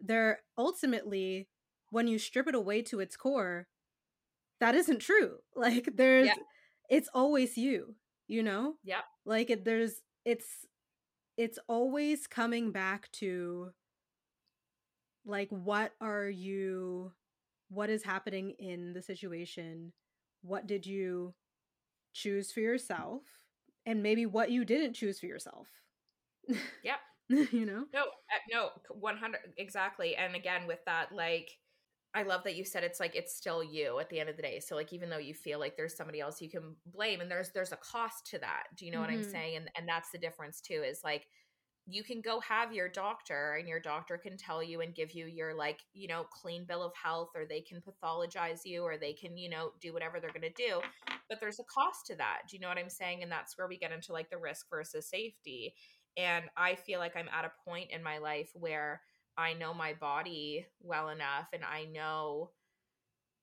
there ultimately when you strip it away to its core that isn't true like there's yeah. It's always you you know? Yeah like it, there's it's it's always coming back to like what are you what is happening in the situation? What did you choose for yourself? And maybe what you didn't choose for yourself. Yep. You know? No uh, no 100 exactly and again with that like i love that you said it's like it's still you at the end of the day so like even though you feel like there's somebody else you can blame and there's there's a cost to that do you know mm-hmm. what i'm mm-hmm. saying and and that's the difference too is like you can go have your doctor and your doctor can tell you and give you your like you know clean bill of health or they can pathologize you or they can you know do whatever they're going to do but there's a cost to that do you know what i'm saying and that's where we get into like the risk versus safety and i feel like i'm at a point in my life where i know my body well enough and i know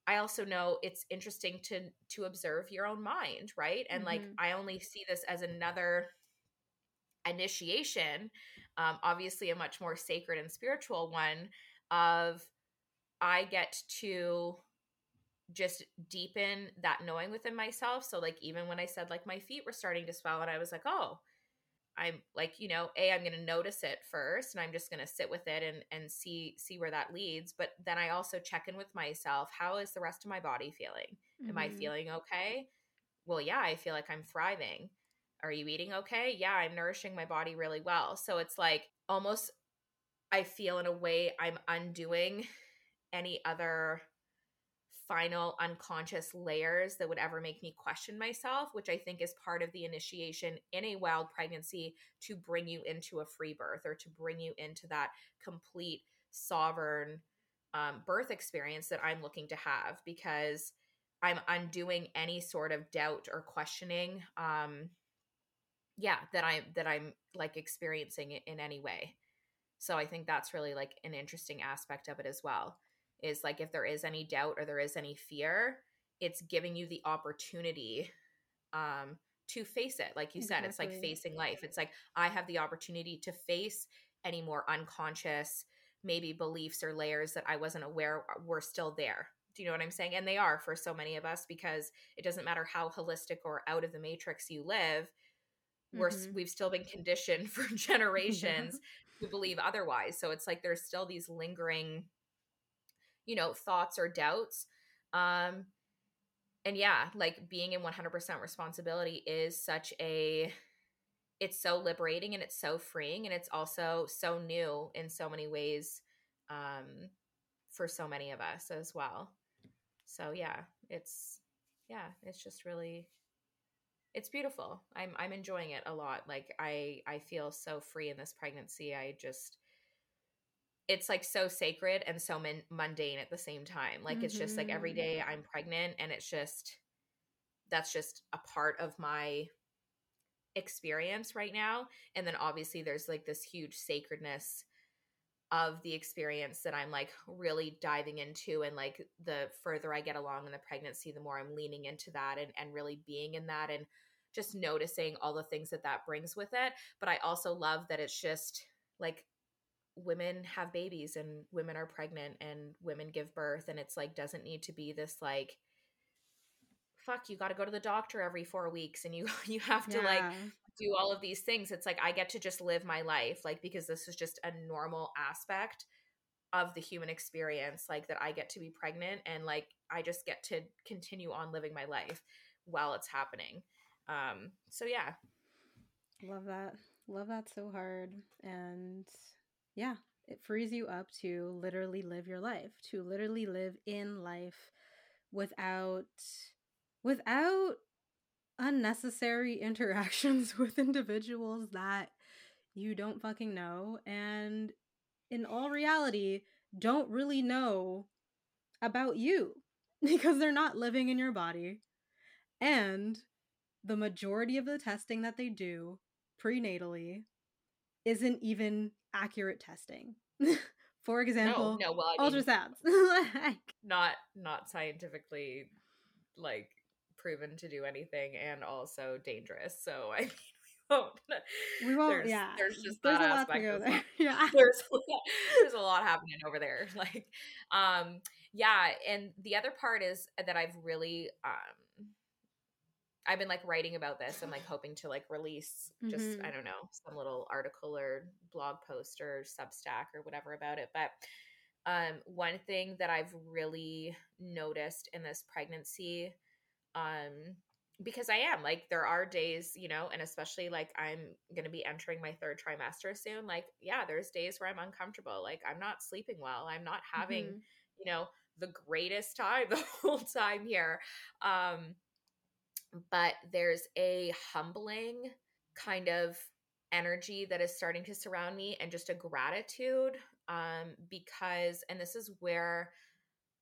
I also know it's interesting to to observe your own mind, right? And mm-hmm. like I only see this as another initiation, um, obviously a much more sacred and spiritual one, of I get to just deepen that knowing within myself. So, like, even when I said, like, my feet were starting to swell, and I was like, oh, I'm like, you know, a I'm going to notice it first, and I'm just going to sit with it and and see see where that leads. But then I also check in with myself. How is the rest of my body feeling? Mm-hmm. Am I mm-hmm. feeling okay? Well, yeah, I feel like I'm thriving. Are you eating okay? Yeah, I'm nourishing my body really well. So it's like almost, I feel in a way I'm undoing any other final unconscious layers that would ever make me question myself, which I think is part of the initiation in a wild pregnancy to bring you into a free birth or to bring you into that complete sovereign um, birth experience that I'm looking to have because I'm undoing any sort of doubt or questioning um, yeah that i'm that i'm like experiencing it in any way. So i think that's really like an interesting aspect of it as well is like if there is any doubt or there is any fear it's giving you the opportunity um to face it like you exactly. said it's like facing life it's like i have the opportunity to face any more unconscious maybe beliefs or layers that i wasn't aware were still there do you know what i'm saying and they are for so many of us because it doesn't matter how holistic or out of the matrix you live we're mm-hmm. we've still been conditioned for generations yeah. to believe otherwise so it's like there's still these lingering you know thoughts or doubts um and yeah like being in 100% responsibility is such a it's so liberating and it's so freeing and it's also so new in so many ways um for so many of us as well so yeah it's yeah it's just really it's beautiful. I'm I'm enjoying it a lot. Like I I feel so free in this pregnancy. I just it's like so sacred and so min- mundane at the same time. Like mm-hmm. it's just like every mm-hmm. I'm pregnant and it's just that's just a part of my experience right now. And then obviously there's like this huge sacredness of the experience that I'm like really diving into and like the further I get along in the pregnancy the more I'm leaning into that and and really being in that and just noticing all the things that that brings with it but I also love that it's just like women have babies and women are pregnant and women give birth and it's like doesn't need to be this like fuck you got to go to the doctor every 4 weeks and you you have to yeah. like do all of these things. It's like i get to just live my life like because this is just a normal aspect of the human experience like that i get to be pregnant and like i just get to continue on living my life while it's happening. Um so yeah. Love that. Love that so hard. And yeah it frees you up to literally live your life to literally live in life without without unnecessary interactions with individuals that you don't fucking know and in all reality don't really know about you because they're not living in your body. And the majority of the testing that they do prenatally isn't even accurate testing for example no, no well, I mean, ultrasounds like not not scientifically like proven to do anything and also dangerous. So I mean, we won't. We won't. There's, yeah. There's just there's that aspect. There. Yeah. There's there's a lot happening over there. Like, um, yeah. And the other part is that I've really um. I've been like writing about this and like hoping to like release just mm-hmm. I don't know some little article or blog post or Substack or whatever about it. But um, one thing that I've really noticed in this pregnancy um because I am like there are days, you know, and especially like I'm going to be entering my third trimester soon. Like, yeah, there's days where I'm uncomfortable. Like, I'm not sleeping well. I'm not having, mm-hmm. you know, the greatest time the whole time here. Um, but there's a humbling kind of energy that is starting to surround me and just a gratitude um, because, and this is where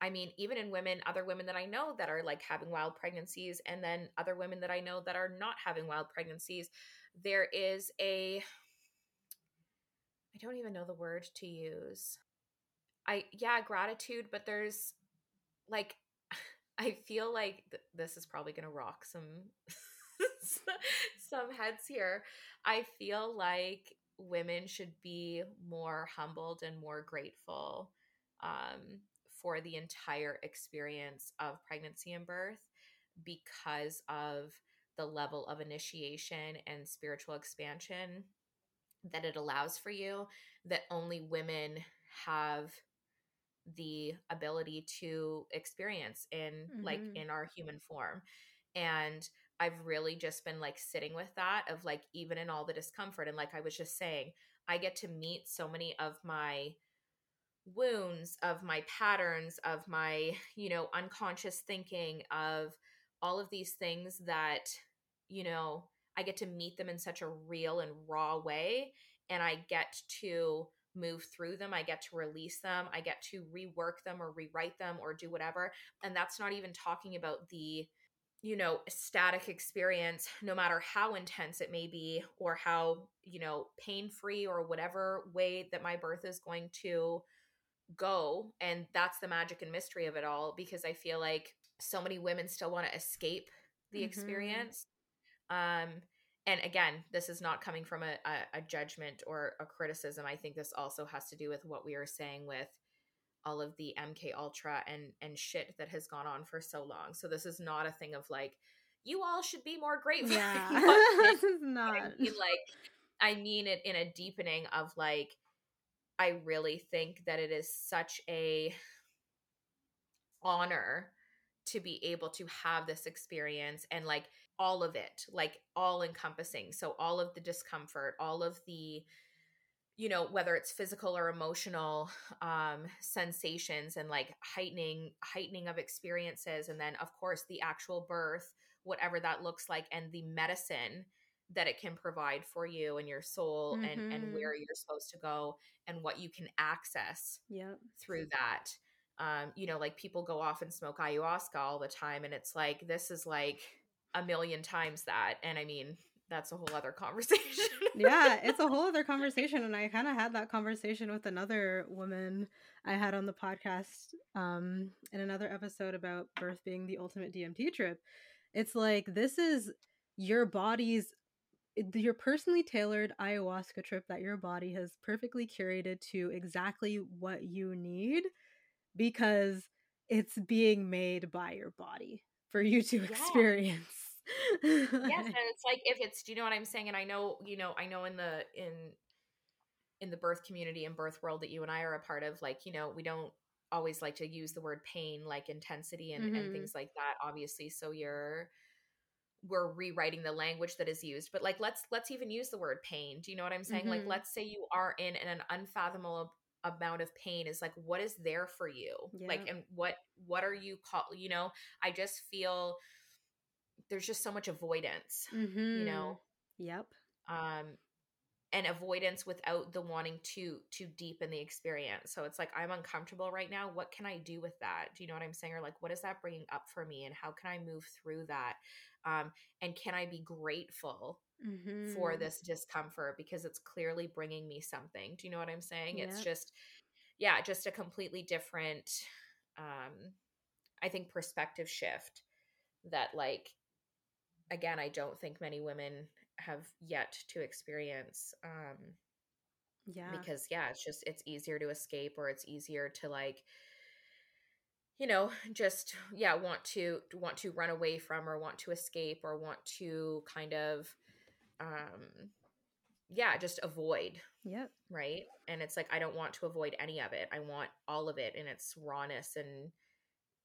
I mean, even in women, other women that I know that are like having wild pregnancies, and then other women that I know that are not having wild pregnancies, there is a, I don't even know the word to use. I, yeah, gratitude, but there's like, I feel like th- this is probably going to rock some, some heads here. I feel like women should be more humbled and more grateful um, for the entire experience of pregnancy and birth because of the level of initiation and spiritual expansion that it allows for you that only women have the ability to experience in mm-hmm. like in our human form and i've really just been like sitting with that of like even in all the discomfort and like i was just saying i get to meet so many of my wounds of my patterns of my you know unconscious thinking of all of these things that you know i get to meet them in such a real and raw way and i get to move through them i get to release them i get to rework them or rewrite them or do whatever and that's not even talking about the you know static experience no matter how intense it may be or how you know pain free or whatever way that my birth is going to go and that's the magic and mystery of it all because i feel like so many women still want to escape the mm-hmm. experience um and again this is not coming from a, a, a, judgment or a criticism. I think this also has to do with what we are saying with all of the mk ultra and and shit that has gone on for so long. So this is not a thing of like you all should be more grateful. Yeah. This is not. I mean, like i mean it in a deepening of like I really think that it is such a honor to be able to have this experience and like all of it, like all encompassing. So all of the discomfort, all of the you know whether it's physical or emotional um sensations and like heightening heightening of experiences and then of course the actual birth whatever that looks like and the medicine that it can provide for you and your soul mm-hmm. and and mm-hmm. where you're supposed to go and what you can access yep. through that um you know like people go off and smoke ayahuasca all the time and it's like this is like a million times that and i mean that's a whole other conversation. yeah, it's a whole other conversation. And I kind of had that conversation with another woman I had on the podcast um, in another episode about birth being the ultimate DMT trip. It's like, this is your body's your personally tailored ayahuasca trip that your body has perfectly curated to exactly what you need because it's being made by your body for you to yeah. experience yes and it's like if it's do you know what i'm saying and i know you know i know in the in in the birth community and birth world that you and i are a part of like you know we don't always like to use the word pain like intensity and, mm-hmm. and things like that obviously so you're we're rewriting the language that is used but like let's let's even use the word pain do you know what i'm saying mm-hmm. like let's say you are in an unfathomable amount of pain is like what is there for you yeah. like and what what are you call you know i just feel there's just so much avoidance mm-hmm. you know? Yep. Um and avoidance without the wanting to to deepen the experience. So it's like i'm uncomfortable right now. What can i do with that? Do you know what i'm saying? Or like what is that bringing up for me? And how can i move through that? Um and can i be grateful mm-hmm. for this discomfort? Because it's clearly bringing me something. Do you know what i'm saying? Yep. it's just yeah just a completely different um i think perspective shift that like again i don't think many women have yet to experience um yeah. because yeah it's just it's easier to escape or it's easier to like you know just yeah want to want to run away from or want to escape or want to kind of um yeah just avoid yep. right? And it's like i don't want to avoid any of it. I want all of it in its rawness and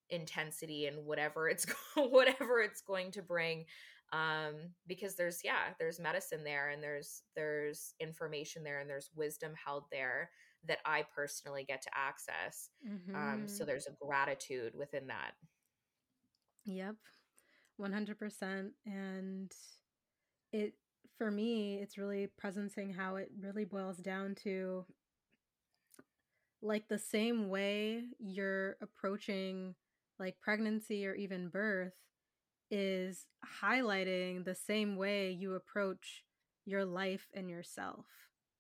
intensity and whatever it's whatever it's going to bring um because there's yeah there's medicine there and there's there's information there and there's wisdom held there that i personally get to access mm-hmm. um so mm-hmm. there's a gratitude within that yep 100% and it for me it's really presencing how it really boils down to like the same way you're approaching like pregnancy or even birth is highlighting the same way you approach your life and yourself.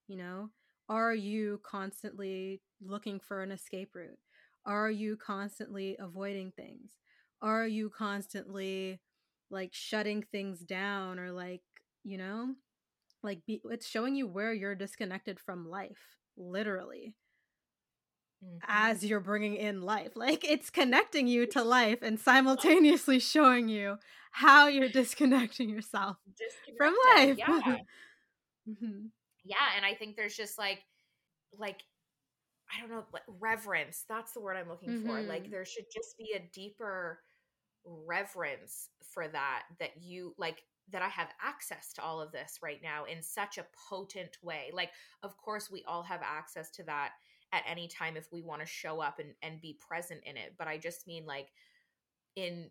You know, are you constantly looking for an escape route? Are you constantly avoiding things? Are you constantly like shutting things down or like, you know, like be, it's showing you where you're disconnected from life, literally mm-hmm. as you're bringing in life. Like it's connecting you to life and simultaneously showing you how you're disconnecting yourself from life. Yeah. mm-hmm. Yeah, and I think there's just like like I don't know, like reverence. That's the word I'm looking mm-hmm. for. Like mm-hmm. there should just be a deeper reverence for that that you like that I have access to all of this right now in such a potent way. Like, of course, we all have access to that at any time if we want to show up and, and be present in it but i just mean like in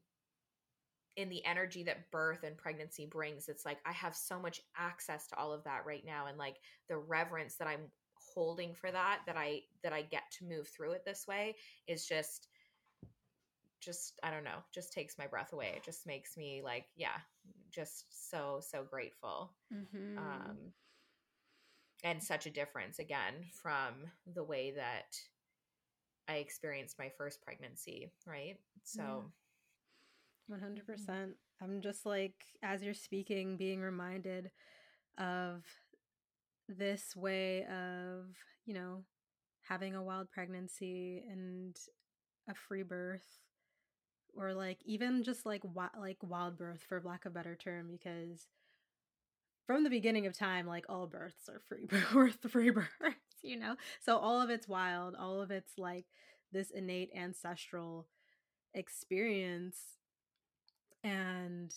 in the energy that birth and pregnancy brings it's like i have so much access to all of that right now and like the reverence that i'm holding for that that i that i get to move through it this way is just just i don't know just takes my breath away it just makes me like yeah just so so grateful mm-hmm. um and such a difference again from the way that I experienced my first pregnancy, right? So yeah. 100%. I'm just like as you're speaking being reminded of this way of, you know, having a wild pregnancy and a free birth or like even just like like wild birth for lack of better term because from the beginning of time, like all births are free birth, free births, you know? So all of it's wild, all of it's like this innate ancestral experience. And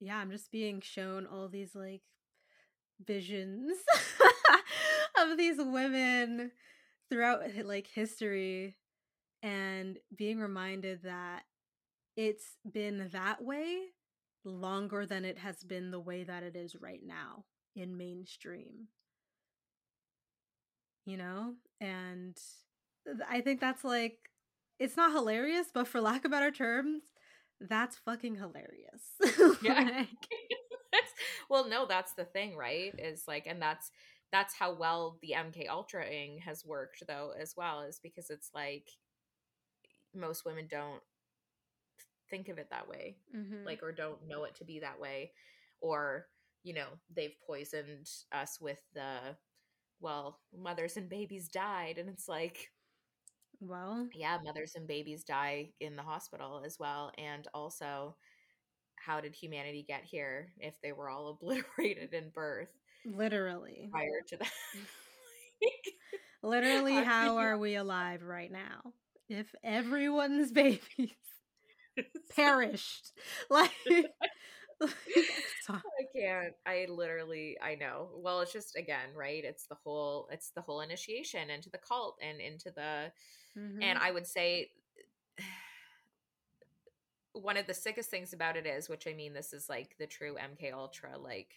yeah, I'm just being shown all these like visions of these women throughout eh, like history and being reminded that it's been that way longer than it has been the way that it is right now in mainstream. You know? And I think that's like, it's not hilarious, but for lack of better terms, that's fucking hilarious. Yeah. well, no, that's the thing, right? Is like, and that's that's how well the MK Ultraing has worked, though, as well, is because it's like most women don't think of it that way, Mhm. like, or don't know it to be that way, or you know, they've poisoned us with the well, mothers and babies died, and it's like, well, yeah, mothers and babies die in the hospital as well, and also how did humanity get here if they were all obliterated in birth literally. prior to that? Literally, How how can you- are we alive right now? If everyone's babies perished, like, like, I can't. I literally I know. Well, it's just again, right? It's the whole it's the whole initiation into the cult and into the Mhm. and I would say one of the sickest things about it is, which I mean this is like the true MK Ultra like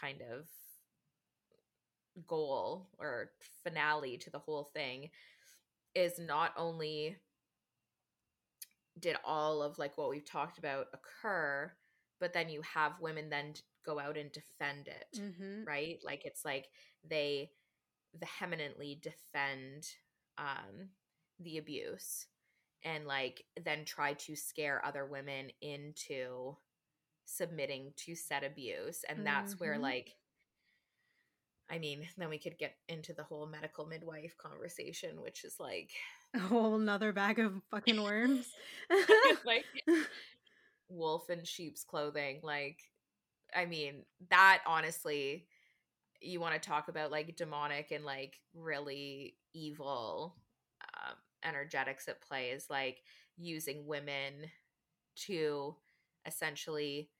kind of goal or finale to the whole thing is not only did all of like what we've talked about occur but then you have women then go out and defend it Mhm. right like it's like they vehemently defend um the abuse and like then try to scare other women into submitting to said abuse and that's where Mhm. like i mean then we could get into the whole medical midwife conversation which is like a whole nother bag of fucking worms. like wolf in sheep's clothing like i mean that honestly you want to talk about like demonic and like really evil um, energetics at play is like using women to essentially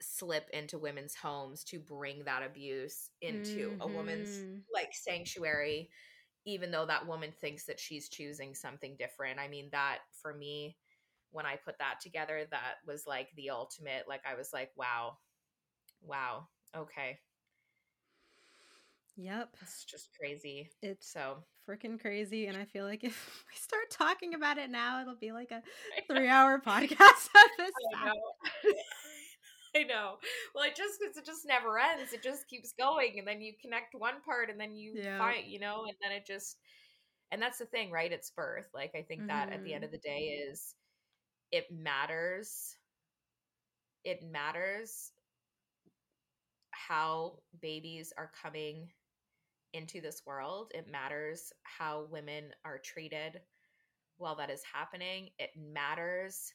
slip into women's homes to bring that abuse into a woman's Mhm. like sanctuary even though that woman thinks that she's choosing something different i mean that for me when i put that together that was like the ultimate like i was like wow wow okay Yep. it's just crazy It's so freaking crazy. And I feel like if we start talking about it now, it'll be like a three hour podcast. I know. Well, it just it just never ends. It just keeps going, and then you connect one part, and then you Yeah. find, you know, and then it just, and that's the thing, right? It's birth. Like I think that at the end Mhm. of the day is, it matters. It matters how babies are coming into this world. It matters how women are treated while that is happening. It matters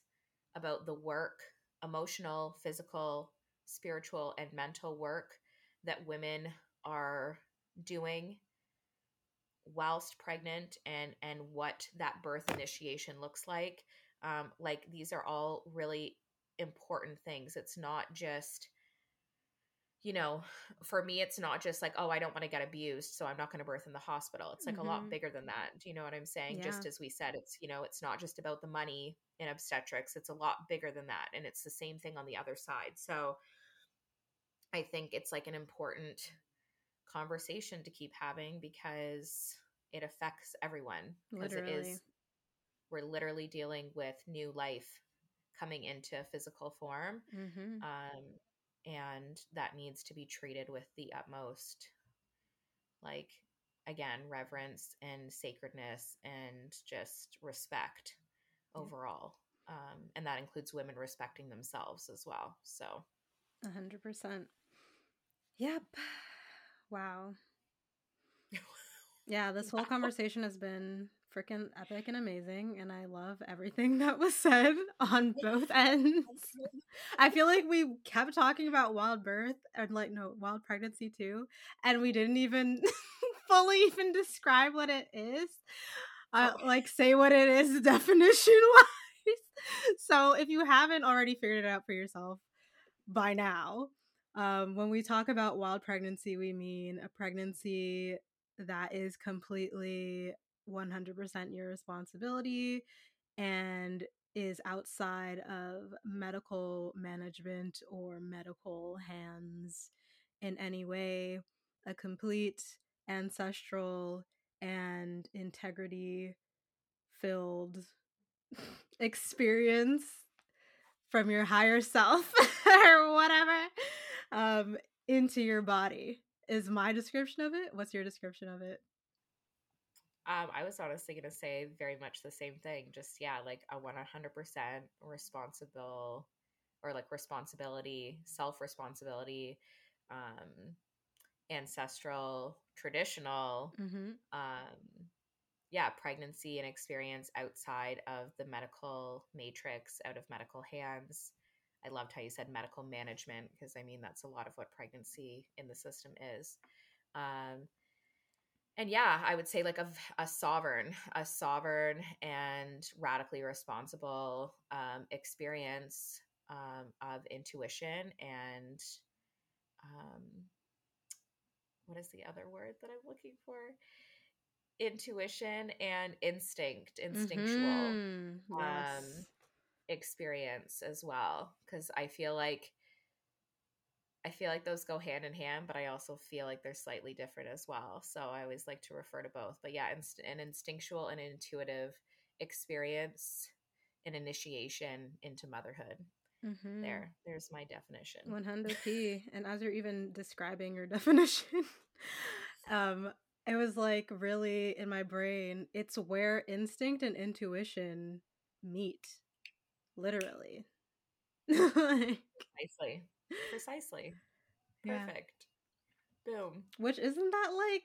about the work, emotional, physical, spiritual, and mental work that women are doing whilst pregnant and and what that birth initiation looks like um like these are all really important things. It's not just you know for me it's not just like oh i don't want to get abused so i'm not going to birth in the hospital it's like a lot Mhm. bigger than that do you know what i'm saying just as we said it's you know it's not just about the money in obstetrics it's a lot bigger than that and it's the same thing on the other side so i think it's like an important conversation to keep having because it affects everyone because it is, we're literally dealing with new life coming into physical form Mm-hmm. um, and that needs to be treated with the utmost like again reverence and sacredness and just respect overall um, and that includes women respecting themselves as well so A hundred percent. Yep. Wow. Yeah, this whole Wow. conversation has been freaking epic and amazing, and I love everything that was said on both ends. I feel like we kept talking about wild birth and like no wild pregnancy too, and we didn't even fully even describe what it is. Uh, Oh. like say what it is definition wise. So if you haven't already figured it out for yourself by now, um, when we talk about wild pregnancy, we mean a pregnancy that is completely 100% your responsibility and is outside of medical management or medical hands in any way. A complete ancestral and integrity filled experience from your higher self or whatever um, into your body is my description of it. What's your description of it? Um, I was honestly going to say very much the same thing. Just, yeah, like a 100% responsible or like responsibility, self responsibility, um, ancestral, traditional, mm-hmm. um, yeah, pregnancy and experience outside of the medical matrix, out of medical hands. I loved how you said medical management because I mean that's a lot of what pregnancy in the system is. Um, and yeah, I would say like a, a sovereign, a sovereign and radically responsible um, experience um, of intuition and um, what is the other word that I'm looking for? Intuition and instinct, instinctual mm-hmm. yes. um, experience as well. Because I feel like I feel like those go hand in hand, but I also feel like they're slightly different as well. So I always like to refer to both. But yeah, inst- an instinctual and intuitive experience, an initiation into motherhood. Mm-hmm. There, there's my definition. 100p. and as you're even describing your definition, um, it was like really in my brain, it's where instinct and intuition meet, literally. Precisely. Precisely. Perfect. Yeah. Boom. Which isn't that like,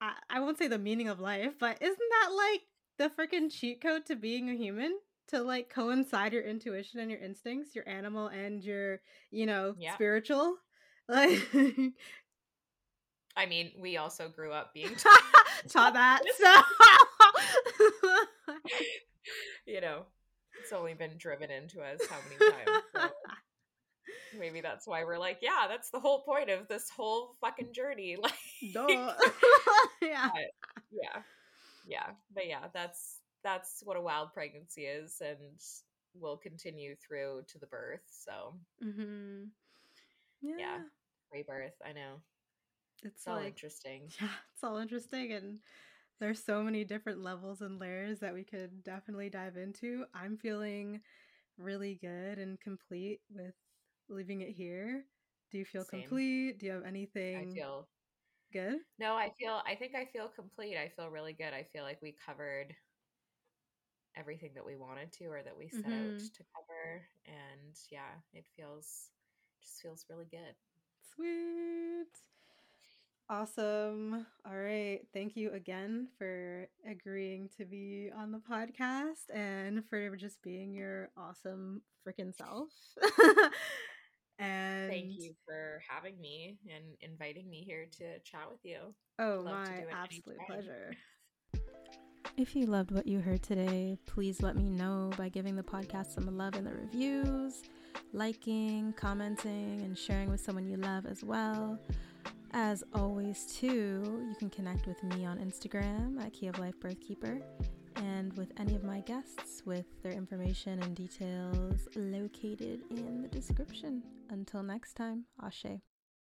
I, I won't say the meaning of life, but isn't that like the freaking cheat code to being a human? to like coincide your intuition and your instincts, your animal and your, you know, yeah. spiritual. Like I mean, we also grew up being taught that. So you know, it's only been driven into us how many times. So maybe that's why we're like, yeah, that's the whole point of this whole fucking journey. Like, yeah, but, yeah, yeah. But yeah, that's that's what a wild pregnancy is and will continue through to the birth. So, mm-hmm. yeah. yeah, rebirth. I know. It's, it's all like, interesting. Yeah, it's all interesting. And there's so many different levels and layers that we could definitely dive into. I'm feeling really good and complete with leaving it here. Do you feel Same. complete? Do you have anything? I feel good. No, I feel. I think I feel complete. I feel really good. I feel like we covered everything that we wanted to or that we set mm-hmm. out to cover and yeah it feels just feels really good sweet awesome all right thank you again for agreeing to be on the podcast and for just being your awesome freaking self and thank you for having me and inviting me here to chat with you oh Love my absolute pleasure if you loved what you heard today, please let me know by giving the podcast some love in the reviews, liking, commenting, and sharing with someone you love as well. As always, too, you can connect with me on Instagram at Key of Life Birthkeeper and with any of my guests with their information and details located in the description. Until next time, Ashe.